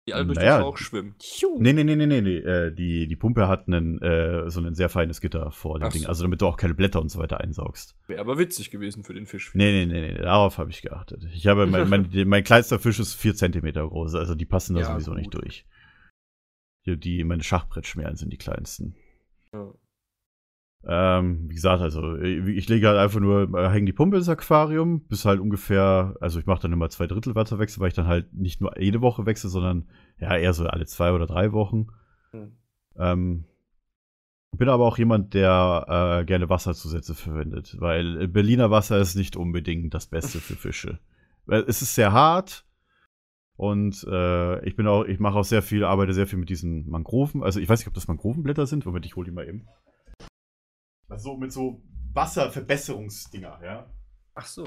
Die alle durch Naja. den Schlauch schwimmen. Nee, nee, nee, nee, nee, nee. Äh, die, die Pumpe hat einen, äh, so ein sehr feines Gitter vor dem Ach Ding, so. also damit du auch keine Blätter und so weiter einsaugst. Wäre aber witzig gewesen für den Fisch. Nee, nee, nee, nee, darauf habe ich geachtet. Ich habe, mein, mein, mein kleinster Fisch ist 4 Zentimeter groß, also die passen da Ja, sowieso gut. nicht durch. Die, die meine Schachbrettschmerzen sind die kleinsten. Ja. Ähm, wie gesagt, also ich lege halt einfach nur, äh, hänge die Pumpe ins Aquarium, bis halt ungefähr, also ich mache dann immer zwei Drittel Wasserwechsel, weil ich dann halt nicht nur jede Woche wechsle, sondern ja eher so alle zwei oder drei Wochen. Hm. Ähm, bin aber auch jemand, der äh, gerne Wasserzusätze verwendet, weil Berliner Wasser ist nicht unbedingt das Beste für Fische. Es ist sehr hart und äh, ich bin auch, ich mache auch sehr viel, arbeite sehr viel mit diesen Mangroven. Also ich weiß nicht, ob das Mangrovenblätter sind. Moment, ich hole die mal eben. Also mit so Wasserverbesserungsdinger, ja. Ach so.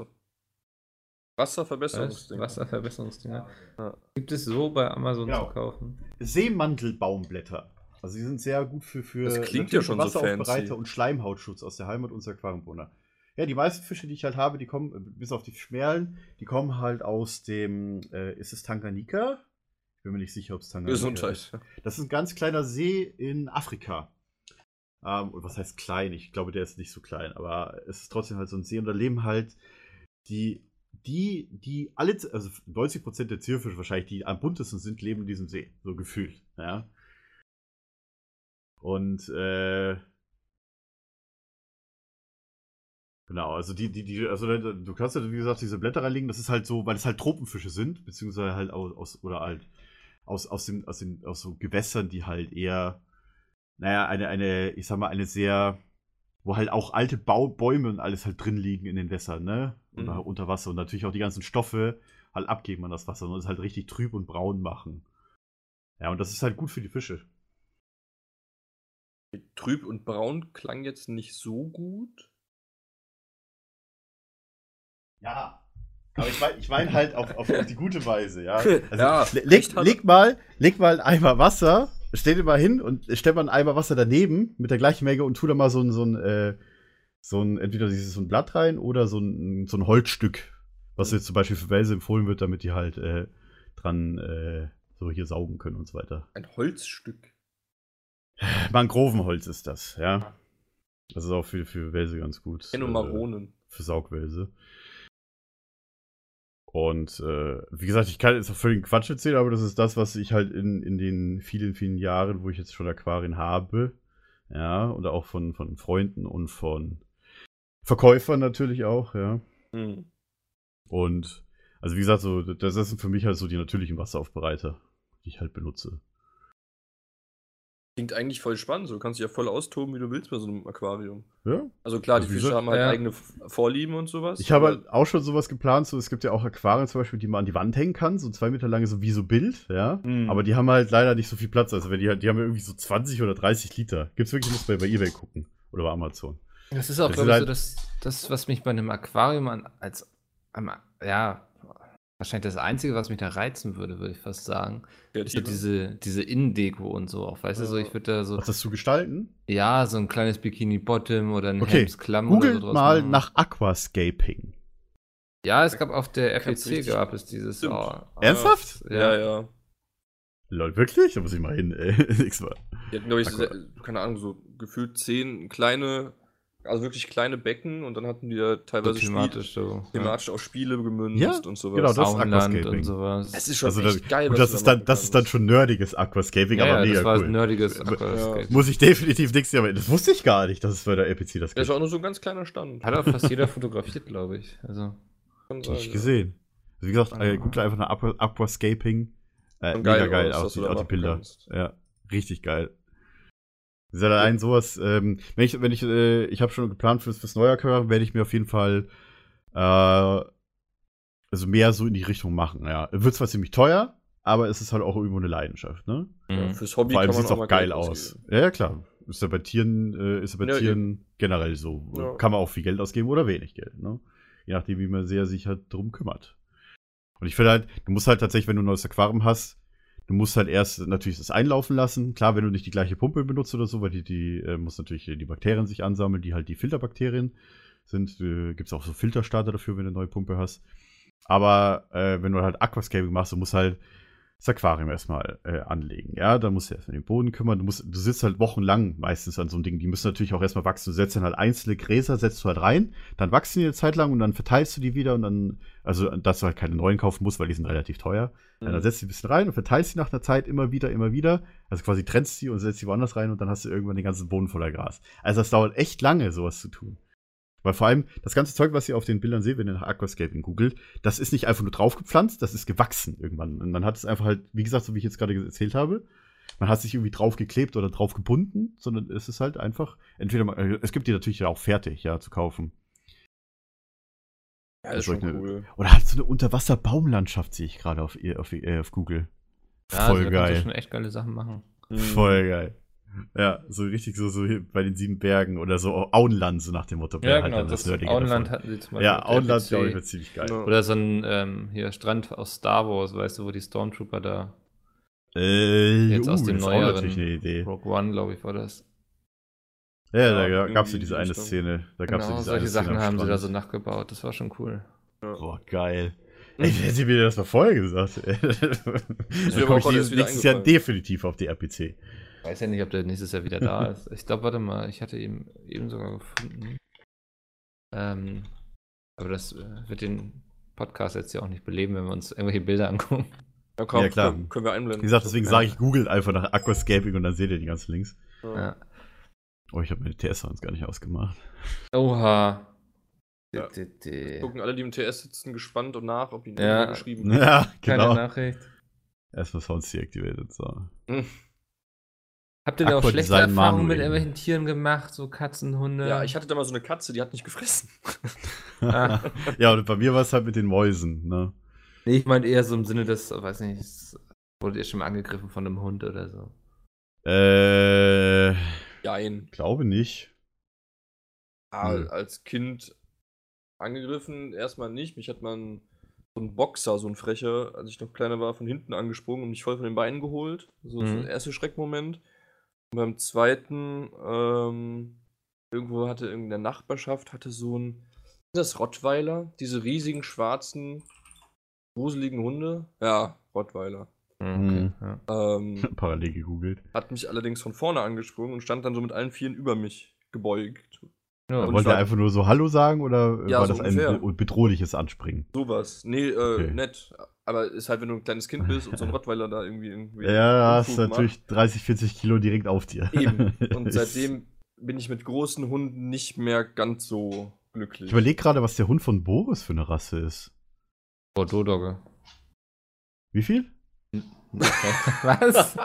Was? Wasserverbesserungsding. Wasserverbesserungsdinger. Ja. Gibt es so bei Amazon Genau. zu kaufen? Seemantelbaumblätter. Also die sind sehr gut für, für Das klingt ja schon so Wasseraufbereiter fancy. und Schleimhautschutz aus der Heimat unserer Aquariumbewohner. Ja, die meisten Fische, die ich halt habe, die kommen, äh, bis auf die Schmerlen, die kommen halt aus dem, äh, ist es Tanganika? Ich bin mir nicht sicher, ob es Tanganika ist. Gesundheit. Das ist ein ganz kleiner See in Afrika. Ähm, und was heißt klein? Ich glaube, der ist nicht so klein, aber es ist trotzdem halt so ein See und da leben halt die, die, die alle, also 90% der Zierfische wahrscheinlich, die am buntesten sind, leben in diesem See. So gefühlt, ja. Und, äh, Genau, also die, die, die, also du kannst ja, wie gesagt, diese Blätter reinlegen, das ist halt so, weil es halt Tropenfische sind, beziehungsweise halt aus, aus oder halt aus, aus, dem, aus, den, aus so Gewässern, die halt eher, naja, eine, eine, ich sag mal, eine sehr, wo halt auch alte Bau Bäume und alles halt drin liegen in den Wässern, ne? Oder Mhm. unter Wasser und natürlich auch die ganzen Stoffe halt abgeben an das Wasser und es halt richtig trüb und braun machen. Ja, und das ist halt gut für die Fische. Trüb und braun klang jetzt nicht so gut. Ja. Aber ich meine ich mein halt auf, auf, die gute Weise, ja. Also, Ja, leg, leg, mal, leg mal einen Eimer Wasser, stell dir mal hin und stell mal einen Eimer Wasser daneben mit der gleichen Menge und tu da mal so ein, so ein, äh, so ein entweder dieses so ein Blatt rein oder so ein, so ein Holzstück, was jetzt zum Beispiel für Welse empfohlen wird, damit die halt äh, dran äh, so hier saugen können und so weiter. Ein Holzstück. Mangrovenholz ist das, ja. Das ist auch für, für Welse ganz gut. Kenno äh, Maronen. für Saugwälse. Und äh, wie gesagt, ich kann jetzt auch völlig Quatsch erzählen, aber das ist das, was ich halt in, in den vielen, vielen Jahren, wo ich jetzt schon Aquarien habe, ja, oder auch von, von Freunden und von Verkäufern natürlich auch, ja. Hm. Und also wie gesagt, so, das sind für mich halt so die natürlichen Wasseraufbereiter, die ich halt benutze. Klingt eigentlich voll spannend. So, du kannst dich ja voll austoben, wie du willst bei so einem Aquarium. Ja. Also klar, die Also wie Fische haben halt ja. eigene Vorlieben und sowas. Ich habe halt auch schon sowas geplant, so es gibt ja auch Aquarien zum Beispiel, die man an die Wand hängen kann, so zwei Meter lange, so wie so Bild, ja. Mhm. Aber die haben halt leider nicht so viel Platz. Also wenn die halt, die haben ja irgendwie so 20 oder 30 Liter. Gibt's wirklich, muss bei, bei Ebay gucken. Oder bei Amazon. Das ist auch, Das glaube ich, so halt- das, das, was mich bei einem Aquarium an, als, am, ja, wahrscheinlich das Einzige, was mich da reizen würde, würde ich fast sagen. Ist so diese, diese Innendeko und so auch. Weißt du, so, Ja. ich würde da so, Was das zu gestalten? ja, so ein kleines Bikini-Bottom oder ein Okay, Hemdsklamm oder so Googelt draus mal machen. nach Aquascaping. Ja, es gab auf der FEC gab es dieses. Oh, Ernsthaft? Ja, ja. Lol, wirklich? Da muss ich mal hin, ey. Nächstes Mal. Die hatten, glaube ich, sehr, keine Ahnung, so gefühlt zehn kleine, also wirklich kleine Becken und dann hatten die ja so teilweise thematisch so. Spiele, thematisch auf Spiele gemünzt Ja, und sowas. genau, das ist Aquascaping. und sowas. Es ist schon Also das, echt geil, gut, was das du ist da dann, das ist dann schon nerdiges Aquascaping, ja, aber ja, mega das war cool. nerdiges Ja. Aquascape. Muss ich definitiv nichts aber Das wusste ich gar nicht, dass es bei der LPC das Das ist gibt. auch nur so ein ganz kleiner Stand. Hat auch fast jeder fotografiert, glaube ich. Also, Kann Hab sein, ich ja. gesehen. Also wie gesagt, äh, Ah. google einfach nach Aqua Aquascaping. Äh, mega geil geil aus, die, auch Bilder. Ja, richtig geil. Das ist ja ein sowas, ähm, wenn ich, wenn ich, äh, ich habe schon geplant fürs, fürs neue Aquarium, werde ich mir auf jeden Fall äh, also mehr so in die Richtung machen, ja. Wird zwar ziemlich teuer, aber es ist halt auch irgendwo eine Leidenschaft, ne? Ja, mhm. fürs Hobby Vor allem kann man sieht es auch mal geil aus. Ja, ja, klar. Ist ja bei Tieren, äh, ist ja bei Ja, Tieren generell so. Ja. Kann man auch viel Geld ausgeben oder wenig Geld, ne? Je nachdem, wie man sehr sich halt drum kümmert. Und ich finde halt, du musst halt tatsächlich, wenn du ein neues Aquarium hast, du musst halt erst natürlich das einlaufen lassen. Klar, wenn du nicht die gleiche Pumpe benutzt oder so, weil die, die äh, muss natürlich die Bakterien sich ansammeln, die halt die Filterbakterien sind. Äh, Gibt es auch so Filterstarter dafür, wenn du eine neue Pumpe hast. Aber äh, wenn du halt Aquascaping machst, du musst halt das Aquarium erstmal äh, anlegen. Ja, da musst du erstmal den Boden kümmern. Du, musst, du sitzt halt wochenlang meistens an so einem Ding. Die müssen natürlich auch erstmal wachsen. Du setzt dann halt einzelne Gräser, setzt du halt rein, dann wachsen die eine Zeit lang und dann verteilst du die wieder und dann, also dass du halt keine neuen kaufen musst, weil die sind relativ teuer. Mhm. dann setzt du die ein bisschen rein und verteilst die nach einer Zeit immer wieder, immer wieder. Also quasi trennst die und setzt die woanders rein und dann hast du irgendwann den ganzen Boden voller Gras. Also das dauert echt lange, sowas zu tun. Weil vor allem das ganze Zeug, was ihr auf den Bildern seht, wenn ihr nach Aquascaping googelt, das ist nicht einfach nur draufgepflanzt, das ist gewachsen irgendwann. Und man hat es einfach halt, wie gesagt, so wie ich jetzt gerade erzählt habe, man hat sich irgendwie draufgeklebt oder drauf gebunden, sondern es ist halt einfach, entweder, man, äh, es gibt die natürlich ja auch fertig, ja, zu kaufen. Ja, ist soll schon ich ne- cool. Oder halt so eine Unterwasserbaumlandschaft, sehe ich gerade auf, auf, äh, auf Google. Ja, Voll also da geil. schon echt geile Sachen machen. Voll geil. Ja, so richtig so, so bei den sieben Bergen oder so Auenland, so nach dem Motto. wäre Ja, halt genau. dann Das Nerdige Auenland davon. hatten sie zum Beispiel. Ja, Auenland, glaube ich, wird ziemlich geil. Ja. Oder so ein ähm, hier Strand aus Star Wars, weißt du, wo die Stormtrooper da. Äh, Jetzt uh, aus dem das neueren natürlich eine Idee. Rogue One, glaube ich, war das. Ja, Ja, da gab es ja diese die eine. Szene. Da gab's ja Genau, diese solche eine Szene Sachen am haben sie da so nachgebaut. Das war schon cool. Boah, geil. Ey, hätte sie mir das mal vorher gesagt. Dann komme ich nächstes Jahr definitiv auf die RPC. Weiß ja nicht, ob der nächstes Jahr wieder da ist. Ich glaube, warte mal, ich hatte ihn eben sogar gefunden. Ähm, aber das äh, wird den Podcast jetzt ja auch nicht beleben, wenn wir uns irgendwelche Bilder angucken. Ja, komm, Ja, klar. Können, können wir einblenden. Wie gesagt, deswegen Ja. sage ich, googelt einfach nach Aquascaping und dann seht ihr die ganzen Links. Ja. Ja. Oh, ich habe meine TS-Sounds gar nicht ausgemacht. Oha. Ja. D- d- Gucken alle, die im TS sitzen, gespannt und nach, ob ihnen Ja. ja. geschrieben Ja, Keine genau. Nachricht. Erstmal Sounds deactivated. So. Habt ihr denn auch schlechte Design Erfahrungen mit Manual. irgendwelchen Tieren gemacht? So Katzen, Hunde? Ja, ich hatte da mal so eine Katze, die hat nicht gefressen. Ah, Ja, und bei mir war es halt mit den Mäusen, ne? nee, ich meinte eher so im Sinne des, weiß nicht, wurdet ihr schon mal angegriffen von einem Hund oder so? Äh, Jein. glaube nicht. Hm. Als Kind angegriffen, erstmal nicht. Mich hat man so ein Boxer, so ein Frecher, als ich noch kleiner war, von hinten angesprungen und mich voll von den Beinen geholt. So ist Mhm. der erste Schreckmoment. Und beim zweiten, ähm, irgendwo hatte in der Nachbarschaft, hatte so ein, sind das Rottweiler, diese riesigen schwarzen, gruseligen Hunde. Ja, Rottweiler. Mhm. ja. Ähm, Parallel gegoogelt. hat mich allerdings von vorne angesprungen und stand dann so mit allen Vieren über mich gebeugt. Ja, Und Wollte er einfach nur so Hallo sagen oder äh, Ja, war so das ein ungefähr. be- bedrohliches Anspringen? Sowas. Nee, äh, Okay. nett. Aber ist halt, wenn du ein kleines Kind bist und so ein Rottweiler da irgendwie. irgendwie Ja, hast Unfug natürlich 30, 40 Kilo direkt auf dir. Eben. Und seitdem bin ich mit großen Hunden nicht mehr ganz so glücklich. Ich überlege gerade, was der Hund von Boris für eine Rasse ist. Bordeaux-Dogge. Wie viel? Was?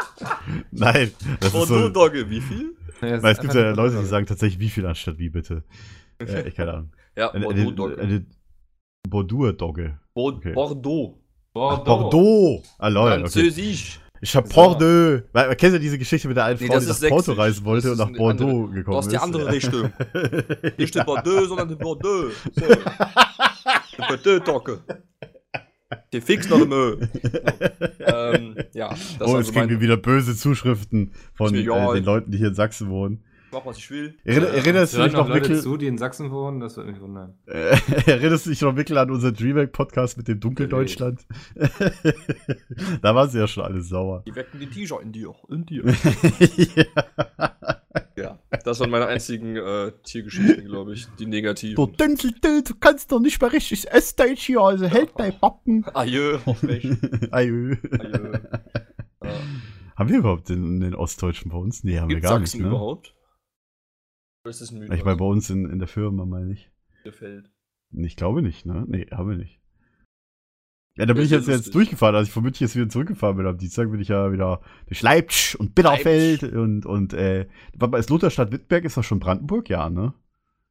Nein, das ist Bordeaux so. Dogge, wie viel? Weil es gibt ja Leute, die sagen tatsächlich wie viel anstatt wie bitte. Äh, ich keine Ahnung. Ja, Eine, Bordeaux Dogge. eine Bordeaux-Dogge. Bo okay. Bordeaux. Bordeaux! Ah, lol, okay. Französisch. Ich hab Bordeaux. Man kennt ja diese Geschichte mit der einen Nee, Frau, die nach ist Porto reisen wollte und ist nach Bordeaux andere- gekommen Du hast die ist. andere Ja. Richtung. Nicht der Bordeaux, sondern der Bordeaux. So. Der Bordeaux-Dogge. Die fix noch im Öl. ähm, ja, das oh, also jetzt kriegen wir wieder böse Zuschriften von Ist äh, den Leuten, die hier in Sachsen wohnen. Mach, was ich will. Erinner, erinnerst du dich noch, Leute Mikkel, zu, die in Sachsen wohnen? Das würde mich wundern. äh, erinnerst du dich noch, Mikkel, an unseren Dreamhack-Podcast mit dem Dunkeldeutschland? da waren sie ja schon alle sauer. Die wecken den T-Shirt in dir. In dir. ja. ja, das waren meine einzigen äh, Tiergeschichten, glaube ich. Die Du negativen. Dünkel, du, du kannst doch nicht mehr richtig Essdeutsch hier, also hält dein Backen. Adieu. Frech. Ajö. Adieu. Ja. Haben wir überhaupt den, den Ostdeutschen bei uns? Nee, haben Gibt wir gar Sachsen nicht. Ne? überhaupt? Ist das ein Mythos? Ich meine, bei uns in, in der Firma, meine ich. gefällt. Ich glaube nicht, ne? Nee, haben wir nicht. Ja, da bin ich jetzt, jetzt durchgefahren. Als ich von München jetzt wieder zurückgefahren bin am Dienstag, bin ich ja wieder durch Leipzig und Bitterfeld und, und äh, warte mal, ist Lutherstadt Wittberg, ist das schon Brandenburg? Ja, ne?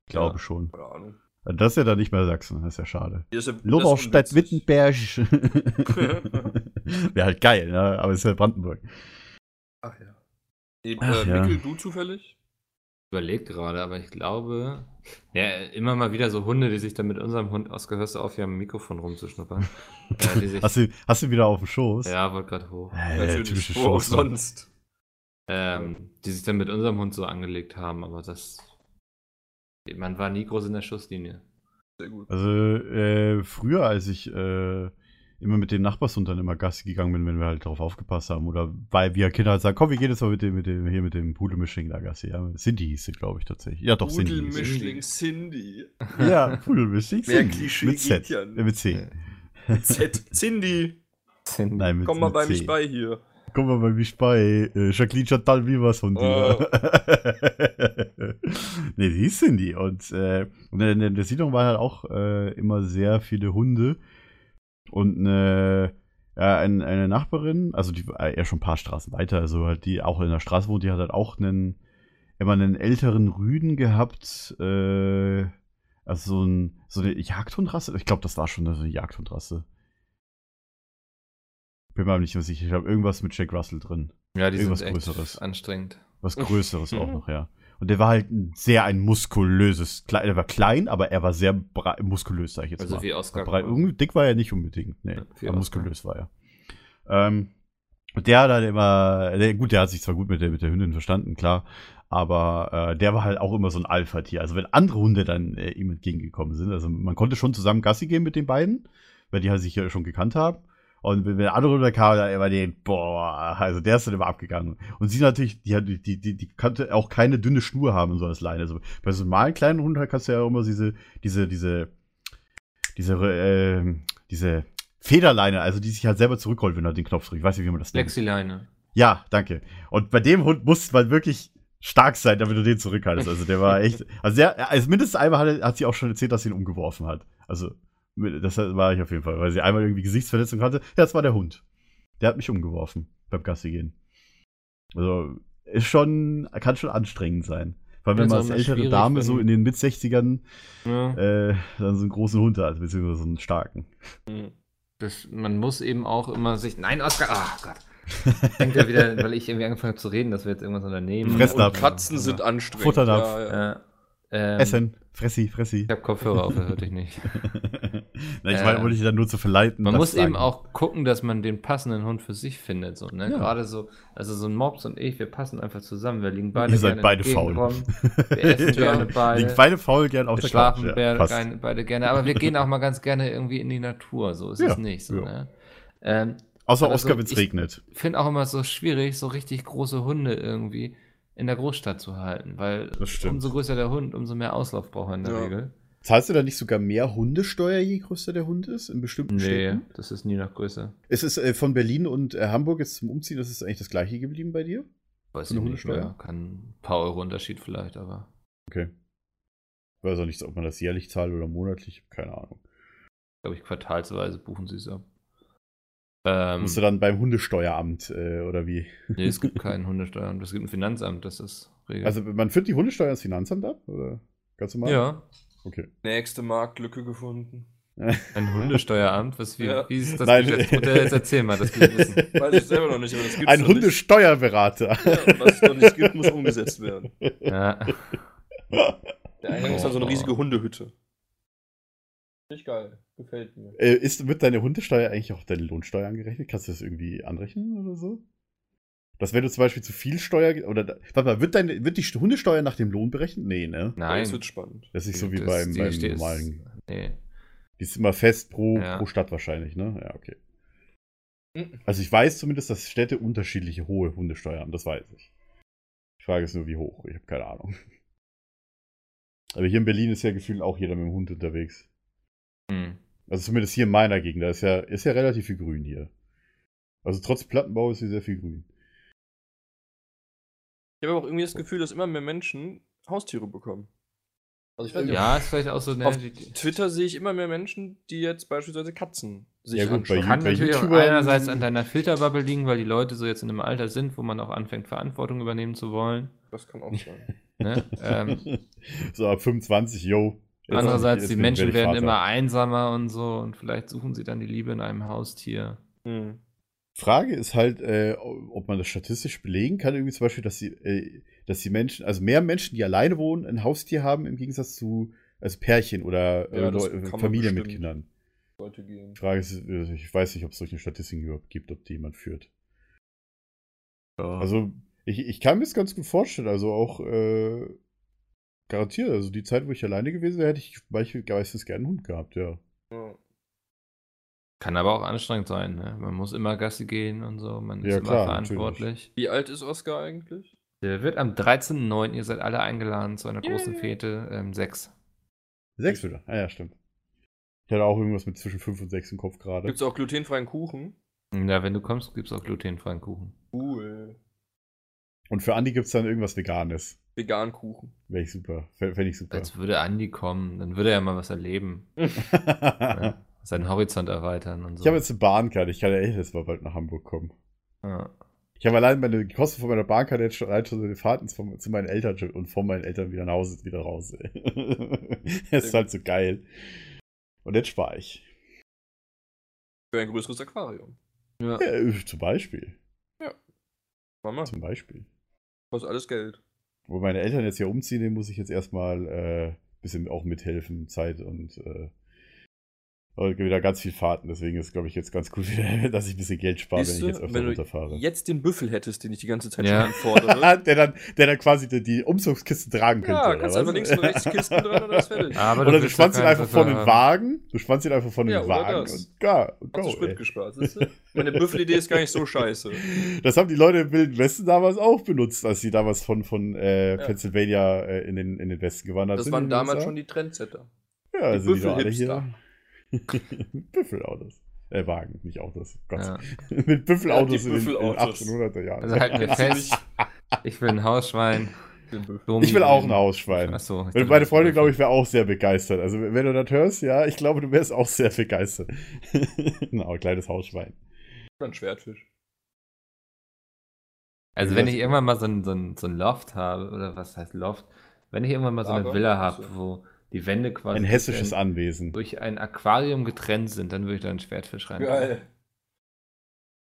Ich glaube Ja. schon. Keine Ahnung. Das ist ja dann nicht mehr Sachsen, das ist ja schade. Ja- Lutherstadt. Wittenberg. Wäre halt geil, ne? Aber es ist ja Brandenburg. Ach ja. Ach äh, ja. Mikkel, du zufällig? Überlegt gerade, aber ich glaube, ja, immer mal wieder so Hunde, die sich dann mit unserem Hund ausgehörst du auf, hier am Mikrofon rumzuschnuppern. ja, sich, Hast du, hast du wieder auf dem Schoß? ja, wollte gerade hoch. Äh, Natürlich. typische Wo auch Schoß. sonst. Ähm, die sich dann mit unserem Hund so angelegt haben, aber das. Man war nie groß in der Schusslinie. Sehr gut. Also äh, früher, als ich äh, immer mit dem Nachbarshund dann immer Gassi gegangen bin, wenn wir halt darauf aufgepasst haben. Oder weil wir Kinder halt sagen, komm, wir gehen jetzt mal mit dem, mit dem, hier mit dem Pudelmischling da Gassi. Ja, Cindy hieß sie, glaube ich, tatsächlich. Ja, doch, Cindy. Pudelmischling Cindy. Ja, Pudelmischling. Mehr Cindy. Klischee Mit geht Z. ja Äh, mit C. Z. Cindy. Nein, mit Komm mal mit bei C. mich bei hier. Komm mal bei mich bei. Äh, Jacqueline Chantal Vivas von dir. nee, die hieß Cindy. Und, äh, und in der- in der Siedlung waren halt auch äh, immer sehr viele Hunde. Und eine, ja, ein, eine Nachbarin, also die war eher schon ein paar Straßen weiter, also halt die auch in der Straße wohnt, die hat halt auch einen, immer einen älteren Rüden gehabt. Äh, also so, ein, so eine Jagdhundrasse. Ich glaube, das war schon eine Jagdhundrasse. Bin mir aber nicht mehr sicher. Ich habe irgendwas mit Jack Russell drin. Ja, die Irgendwas sind Größeres. anstrengend. Was Größeres auch noch, ja. Und der war halt ein sehr ein muskulöses, er war klein, aber er war sehr muskulös, sag ich jetzt Also mal. wie Oscar. Breit, dick war er nicht unbedingt, nee. Ja, aber muskulös war er. Ähm, und der hat dann immer, der, gut, der hat sich zwar gut mit der, mit der Hündin verstanden, klar, aber äh, der war halt auch immer so ein Alpha-Tier. Also wenn andere Hunde dann äh, ihm entgegengekommen sind, also man konnte schon zusammen Gassi gehen mit den beiden, weil die halt sich ja schon gekannt haben. Und wenn, der andere Hunde kam, dann immer den, boah, also der ist dann immer abgegangen. Und sie natürlich, die, hat- die, die, die konnte auch keine dünne Schnur haben, so als Leine. Also bei so einem normalen kleinen Hund kannst du ja auch immer diese, diese, diese, diese, äh, diese Federleine, also die sich halt selber zurückrollt, wenn du halt den Knopf drückst. Ich weiß nicht, wie man das nennt. Lexileine. Ja, danke. Und bei dem Hund muss man wirklich stark sein, damit du den zurückhaltest. Also der war echt. Also der, also mindestens einmal hat, er- hat sie auch schon erzählt, dass sie ihn umgeworfen hat. Also das war ich auf jeden Fall, weil sie einmal irgendwie Gesichtsverletzung hatte. Ja, das war der Hund. Der hat mich umgeworfen beim Gassi gehen. Also ist schon, kann schon anstrengend sein. Vor allem, wenn man als ältere Dame so in den Mit-60ern Ja. äh, dann so einen großen Hund hat, beziehungsweise so einen starken. Mhm. Das, man muss eben auch immer sich. Nein, Oskar! Ah Gott. Denkt ja wieder, weil ich irgendwie angefangen habe zu reden, dass wir jetzt irgendwas unternehmen. Fressen Und ab. Katzen sind anstrengend. Futternapf. Ja, ja. Ja. Ähm, Essen, Fressi, Fressi. Ich habe Kopfhörer auf, das hörte ich nicht. Na, ich Äh, meine, wollte ich dann nur zu verleiten. Man muss sagen. eben auch gucken, dass man den passenden Hund für sich findet. So, ne? Ja. Gerade so, also so ein Mops und ich, wir passen einfach zusammen. Wir liegen beide Ihr seid gerne beide faul. Wir essen gerne beide. Liegen beide faul gern auf wir der schlafen Couch. beide, passt. gerne, beide gerne. Aber wir gehen auch mal ganz gerne irgendwie in die Natur. So ist Ja, es nicht. So, ja. ne? ähm, Außer Also, Oscar, wenn es ich- regnet. finde auch immer so schwierig, so richtig große Hunde irgendwie in der Großstadt zu halten, weil umso größer der Hund, umso mehr Auslauf braucht er in der Ja. Regel. Zahlst du da nicht sogar mehr Hundesteuer, je größer der Hund ist, in bestimmten Nee, Städten? das ist nie nach Größe. Es ist äh, von Berlin und äh, Hamburg jetzt zum Umziehen, das ist eigentlich das gleiche geblieben bei dir? Weiß Von ich nicht Hundesteuer? mehr. Kann ein paar Euro Unterschied vielleicht, aber. Okay. Ich weiß auch nicht, ob man das jährlich zahlt oder monatlich, keine Ahnung. glaube ich, quartalsweise buchen sie es ab. Ähm, Musst du dann beim Hundesteueramt äh, oder wie? nee, es gibt kein Hundesteueramt, es gibt ein Finanzamt, das ist regelt. Also man führt die Hundesteuer ins Finanzamt ab? Oder ganz normal? ja, Okay. Nächste Marktlücke gefunden. ein Hundesteueramt, was wie, Ja. wie ist das Nein. Geschäftsmodell? Jetzt erzähl mal, das will ich wissen. Weiß ich selber noch nicht, aber das gibt's Ein. Hundesteuerberater. Ja, was es noch nicht gibt, muss umgesetzt werden. Ja. Der Eingang ist dann so eine Oh. riesige Hundehütte. Nicht geil. Gefällt mir. Äh, ist, wird deine Hundesteuer eigentlich auch deine Lohnsteuer angerechnet? Kannst du das irgendwie anrechnen oder so? Dass wenn du zum Beispiel zu viel Steuer oder warte mal, wird deine wird die Hundesteuer nach dem Lohn berechnet? Nee, ne? Nein. Das wird spannend. Das ist nicht so wie Das- beim, die beim normalen. Nee. Die ist immer fest pro, Ja. pro Stadt wahrscheinlich, ne? Ja, okay. Mhm. Also ich weiß zumindest, dass Städte unterschiedliche hohe Hundesteuer haben, das weiß ich. Die Frage ist nur, wie hoch. Ich habe keine Ahnung. Aber hier in Berlin ist ja gefühlt auch jeder mit dem Hund unterwegs. Hm. Also zumindest hier in meiner Gegend, da ist ja, ist ja relativ viel Grün hier. Also trotz Plattenbau ist hier sehr viel Grün. Ich habe aber auch irgendwie das Gefühl, dass immer mehr Menschen Haustiere bekommen. Also ich weiß nicht, Ja, ist vielleicht auch so. Ne, auf Twitter sehe ich immer mehr Menschen, die jetzt beispielsweise Katzen sich Ja, gut, anschauen. bei Kann bei natürlich auch YouTubern- einerseits an deiner Filterbubble liegen, weil die Leute so jetzt in einem Alter sind, wo man auch anfängt, Verantwortung übernehmen zu wollen. Das kann auch sein. Ne? ähm, so ab 25, yo. Andererseits, die Menschen werden Vater. immer einsamer und so und vielleicht suchen sie dann die Liebe in einem Haustier. Hm. Frage ist halt, äh, ob man das statistisch belegen kann, irgendwie zum Beispiel, dass die, äh, dass die Menschen, also mehr Menschen, die alleine wohnen, ein Haustier haben, im Gegensatz zu also Pärchen oder Ja, äh, kann man Familien mit. Kindern. Sollte gehen. Die Frage ist, äh, ich weiß nicht, ob es solche Statistiken überhaupt gibt, ob die jemand führt. Also, ich, ich kann mir das ganz gut vorstellen, also auch äh, garantiert, also die Zeit, wo ich alleine gewesen wäre, hätte ich meistens gerne einen Hund gehabt, ja. Ja. Kann aber auch anstrengend sein. Ne? Man muss immer Gassi gehen und so. Man Ja, ist klar, immer verantwortlich. Wie alt ist Oscar eigentlich? Der wird am 13.09., ihr seid alle eingeladen zu einer großen Yay. Fete, ähm, sechs. Sechs wieder. Ah ja, stimmt. Ich hatte auch irgendwas mit zwischen fünf und sechs im Kopf gerade. Gibt es auch glutenfreien Kuchen? Ja, wenn du kommst, gibt es auch glutenfreien Kuchen. Cool. Und für Andi gibt es dann irgendwas Veganes. Vegan Kuchen. Wäre ich super. Fände ich super. Als würde Andi kommen, dann würde er ja mal was erleben. ne? Seinen Horizont erweitern und so. Ich habe jetzt eine Bahnkarte. Ich kann ja echt jetzt mal bald nach Hamburg kommen. ja. Ich habe allein meine die Kosten von meiner Bahnkarte jetzt schon, allein schon so die Fahrten zu, zu meinen Eltern und von meinen Eltern wieder nach Hause wieder raus. Das ist halt so geil. Und jetzt spare ich. Für ein größeres Aquarium. Ja. Ja, äh, zum Beispiel. Mama, Zum Beispiel. Kostet alles Geld. Wo meine Eltern jetzt ja umziehen, denen muss ich jetzt erstmal äh, bisschen auch mithelfen, Zeit und äh, aber wieder ganz viel Fahrten. Deswegen ist, glaube ich, jetzt ganz gut, dass ich ein bisschen Geld spare, wenn Siehst ich du, jetzt öfter wenn du runterfahre. jetzt den Büffel hättest, den ich die ganze Zeit Ja. schon fordere. der, dann, der dann quasi die, die Umzugskisten tragen könnte. ja, oder kannst einfach links und rechts Kisten dran und dann ist fertig. Aber Oder du willst spannst ihn einfach vor den Wagen. Du spannst ihn einfach vor den Ja, oder Wagen das. und go, Hast du go Sprit ey. gespart, siehst du? Meine Büffelidee ist gar nicht so scheiße. Das haben die Leute im Wilden Westen damals auch benutzt, als sie damals von, von äh, Ja. Pennsylvania äh, in, den, in den Westen gewandert Das sind. waren in den damals schon die Trendsetter. Ja, die sind die doch alle hier. Büffelautos. Äh, Wagen, nicht Autos. Gott. Ja. Mit Büffelautos Ja, in, die den- in den Büffelautos. 1800er Jahren. Also halten wir fest, ich will ein Hausschwein. Ich will auch ein Hausschwein. Achso. Und meine Freundin, glaube ich, wäre auch sehr begeistert. Also, wenn du das hörst, ja, ich glaube, du wärst auch sehr begeistert. genau, kleines Hausschwein. Ein Schwertfisch. Also wenn ich irgendwann mal so ein, so, ein, so ein Loft habe, oder was heißt Loft, wenn ich irgendwann mal so eine Lager? Villa habe, So. wo die Wände quasi Ein hessisches durch Anwesen. ein, durch ein Aquarium getrennt sind, dann würde ich da einen Schwertfisch rein. Geil.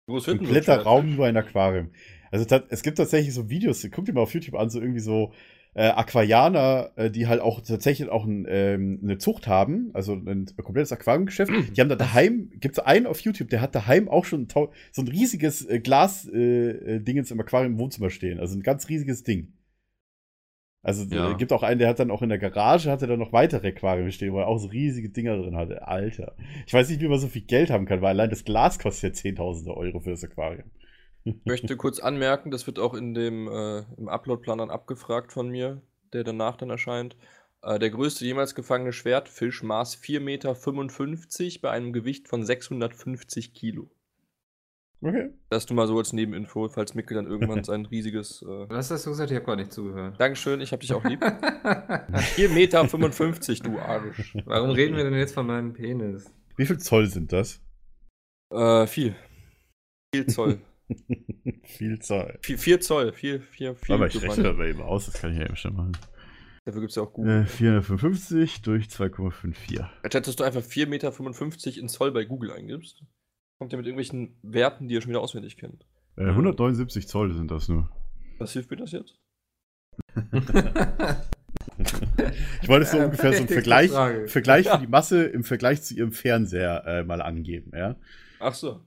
Denn so ein Kompletter? Raum, nur ein Aquarium. Also es gibt tatsächlich so Videos, guck dir mal auf YouTube an, so irgendwie so äh, Aquarianer, äh, die halt auch tatsächlich auch ein, ähm, eine Zucht haben, also ein komplettes Aquariumgeschäft. Die haben da daheim, gibt es einen auf YouTube, der hat daheim auch schon so ein riesiges äh, Glas-Dingens äh, äh, im Aquarium im Wohnzimmer stehen. Also ein ganz riesiges Ding. Also Ja. äh, gibt auch einen, der hat dann auch in der Garage, hat er dann noch weitere Aquarien stehen, wo er auch so riesige Dinger drin hatte. Alter. Ich weiß nicht, wie man so viel Geld haben kann, weil allein das Glas kostet ja Zehntausende Euro für das Aquarium. Ich möchte kurz anmerken, das wird auch in dem äh, im Upload-Plan dann abgefragt von mir, der danach dann erscheint. Äh, der größte jemals gefangene Schwertfisch maß 4,55 Meter bei einem Gewicht von 650 Kilo. Okay. Das du mal so als Nebeninfo, falls Mickel dann irgendwann sein riesiges. Äh Was hast du gesagt? Ich habe gar nicht zugehört. Dankeschön, ich hab dich auch lieb. 4,55 Meter, du Arsch. Warum reden wir denn jetzt von meinem Penis? Wie viel Zoll sind das? Äh, viel. Viel Zoll. viel Zoll. Vier, vier Zoll. Vier, vier, vier. Aber ich rechne mal eben aus, das kann ich ja eben schon machen. Dafür gibt es ja auch Google. Äh, 455 durch 2,54. Anstatt dass du einfach 4,55 Meter in Zoll bei Google eingibst, kommt der mit irgendwelchen Werten, die ihr schon wieder auswendig kennt. Äh, 179 Zoll sind das nur. Was hilft mir das jetzt? Ich wollte so Äh, ungefähr so einen Vergleich, Frage. Vergleich Ja. für die Masse im Vergleich zu ihrem Fernseher äh, mal angeben, ja? Ach so.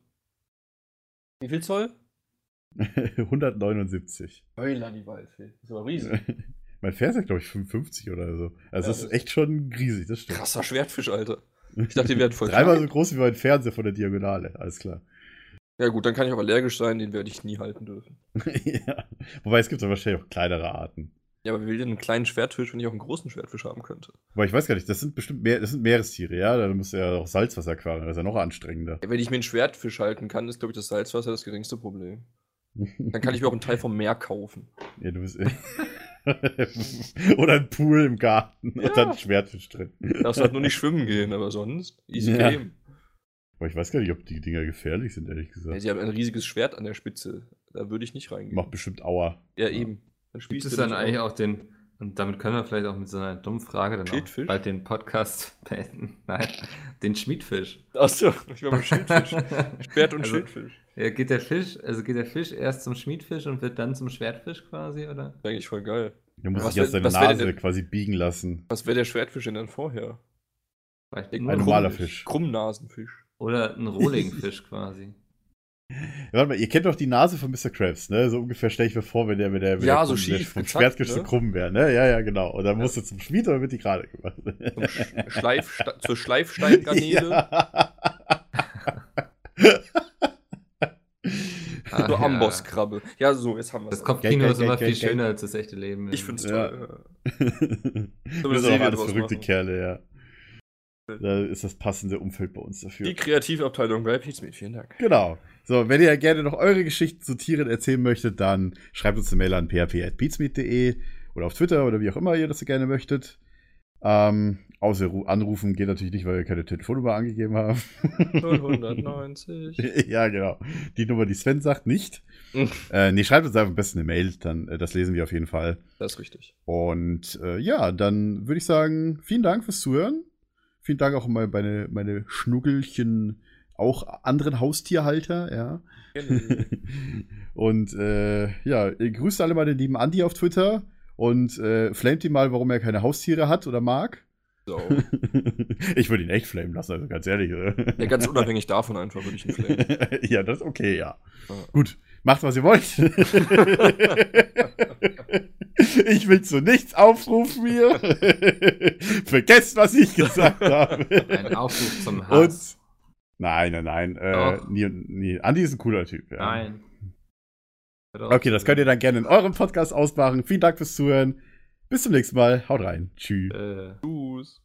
Wie viel Zoll? 179. Heuler die Waldfee. Das ist aber riesig. mein Fernseher, glaube ich, 55 oder so. Also Ja, das das ist ist- echt schon riesig, das stimmt. Krasser Schwertfisch, Alter. Ich dachte, die wären voll Dreimal so groß wie mein Fernseher von der Diagonale, alles klar. Ja gut, dann kann ich auch allergisch sein, den werde ich nie halten dürfen. ja. Wobei es gibt ja wahrscheinlich auch kleinere Arten. Ja, aber wie will denn einen kleinen Schwertfisch, wenn ich auch einen großen Schwertfisch haben könnte? Wobei ich weiß gar nicht, das sind bestimmt mehr, das sind Meerestiere, ja? Da musst du ja auch Salzwasserquarien, das ist ja noch anstrengender. Ja, wenn ich mir einen Schwertfisch halten kann, ist, glaube ich, das Salzwasser das geringste Problem. Dann kann ich mir auch einen Teil vom Meer kaufen. Ja, du bist. Oder ein Pool im Garten Ja. und dann ein Schwertfisch drin. Darfst halt nur nicht schwimmen gehen, aber sonst easy Ja. game. Aber ich weiß gar nicht, ob die Dinger gefährlich sind, ehrlich Ja, gesagt. sie haben ein riesiges Schwert an der Spitze. Da würde ich nicht reingehen. Macht bestimmt Aua. Ja, eben. Dann Gibt es du dann eigentlich auch den, und damit können wir vielleicht auch mit so einer dummen Frage dann auch bald den Podcast beenden. Nein, den Schmiedfisch. Achso, ich war beim Schildfisch. Schwert und Also- Schildfisch. Ja, geht der Fisch, also geht der Fisch erst zum Schmiedfisch und wird dann zum Schwertfisch quasi, oder? Eigentlich voll geil. Du musst dich aus deiner wär Nase denn- quasi biegen lassen. Was wäre der Schwertfisch denn dann vorher? Vielleicht Ein nur Ein Krumm- normaler Fisch. Krummnasenfisch. Oder ein Rohlingfisch quasi. Ja, warte mal, ihr kennt doch die Nase von Mr. Krabs, ne? So ungefähr stelle ich mir vor, wenn der mit der, mit Ja, der so der schief, vom gezackt, Schwertfisch so ne? krumm wäre, ne? Ja, ja, genau. Und dann musst du zum Schmied oder wird die gerade gemacht? Zum Sch Schleifste zur Schleifsteingarnele. Ja. Ah, Zur ja. Ambosskrabbe. Ja, so, jetzt haben wir Das es. Kopfkino Gag, ist immer viel schöner als das echte Leben. Ich find's Ja. toll. Wir eine sind auch alles verrückte machen. Kerle, ja. Da ist das passende Umfeld bei uns dafür. Die Kreativabteilung bei Pizmeet, vielen Dank. Genau. So, wenn ihr gerne noch eure Geschichten zu Tieren erzählen möchtet, dann schreibt uns eine Mail an php.beatsmeet.de oder auf Twitter oder wie auch immer ihr das gerne möchtet. Ähm, außer Ru- anrufen geht natürlich nicht, weil wir keine Telefonnummer angegeben haben. 090. ja, genau. Die Nummer, die Sven sagt, nicht. Äh, nee, schreibt uns einfach am besten eine Mail, dann äh, das lesen wir auf jeden Fall. Das ist richtig. Und äh, ja, dann würde ich sagen, vielen Dank fürs Zuhören. Vielen Dank auch mal meine, meine Schnuggelchen, auch anderen Haustierhalter, ja. Gerne. und äh, ja, ihr grüßt alle mal den lieben Andi auf Twitter und äh, flamet ihn mal, warum er keine Haustiere hat oder mag. So. ich würde ihn echt flamen lassen, also ganz ehrlich. Ja, ganz unabhängig davon einfach würde ich ihn flamen. ja, das ist okay, ja. Ja. Gut, macht, was ihr wollt. ich will zu nichts aufrufen hier. Vergesst, was ich gesagt habe. Ein Aufruf zum Und Hass. Nein, nein, nein. Äh, nie, nie. Andi ist ein cooler Typ. Ja. Nein. Okay, das könnt ihr dann gerne in eurem Podcast ausmachen. Vielen Dank fürs Zuhören. Bis zum nächsten Mal. Haut rein. Tschüss. Äh. Tschüss.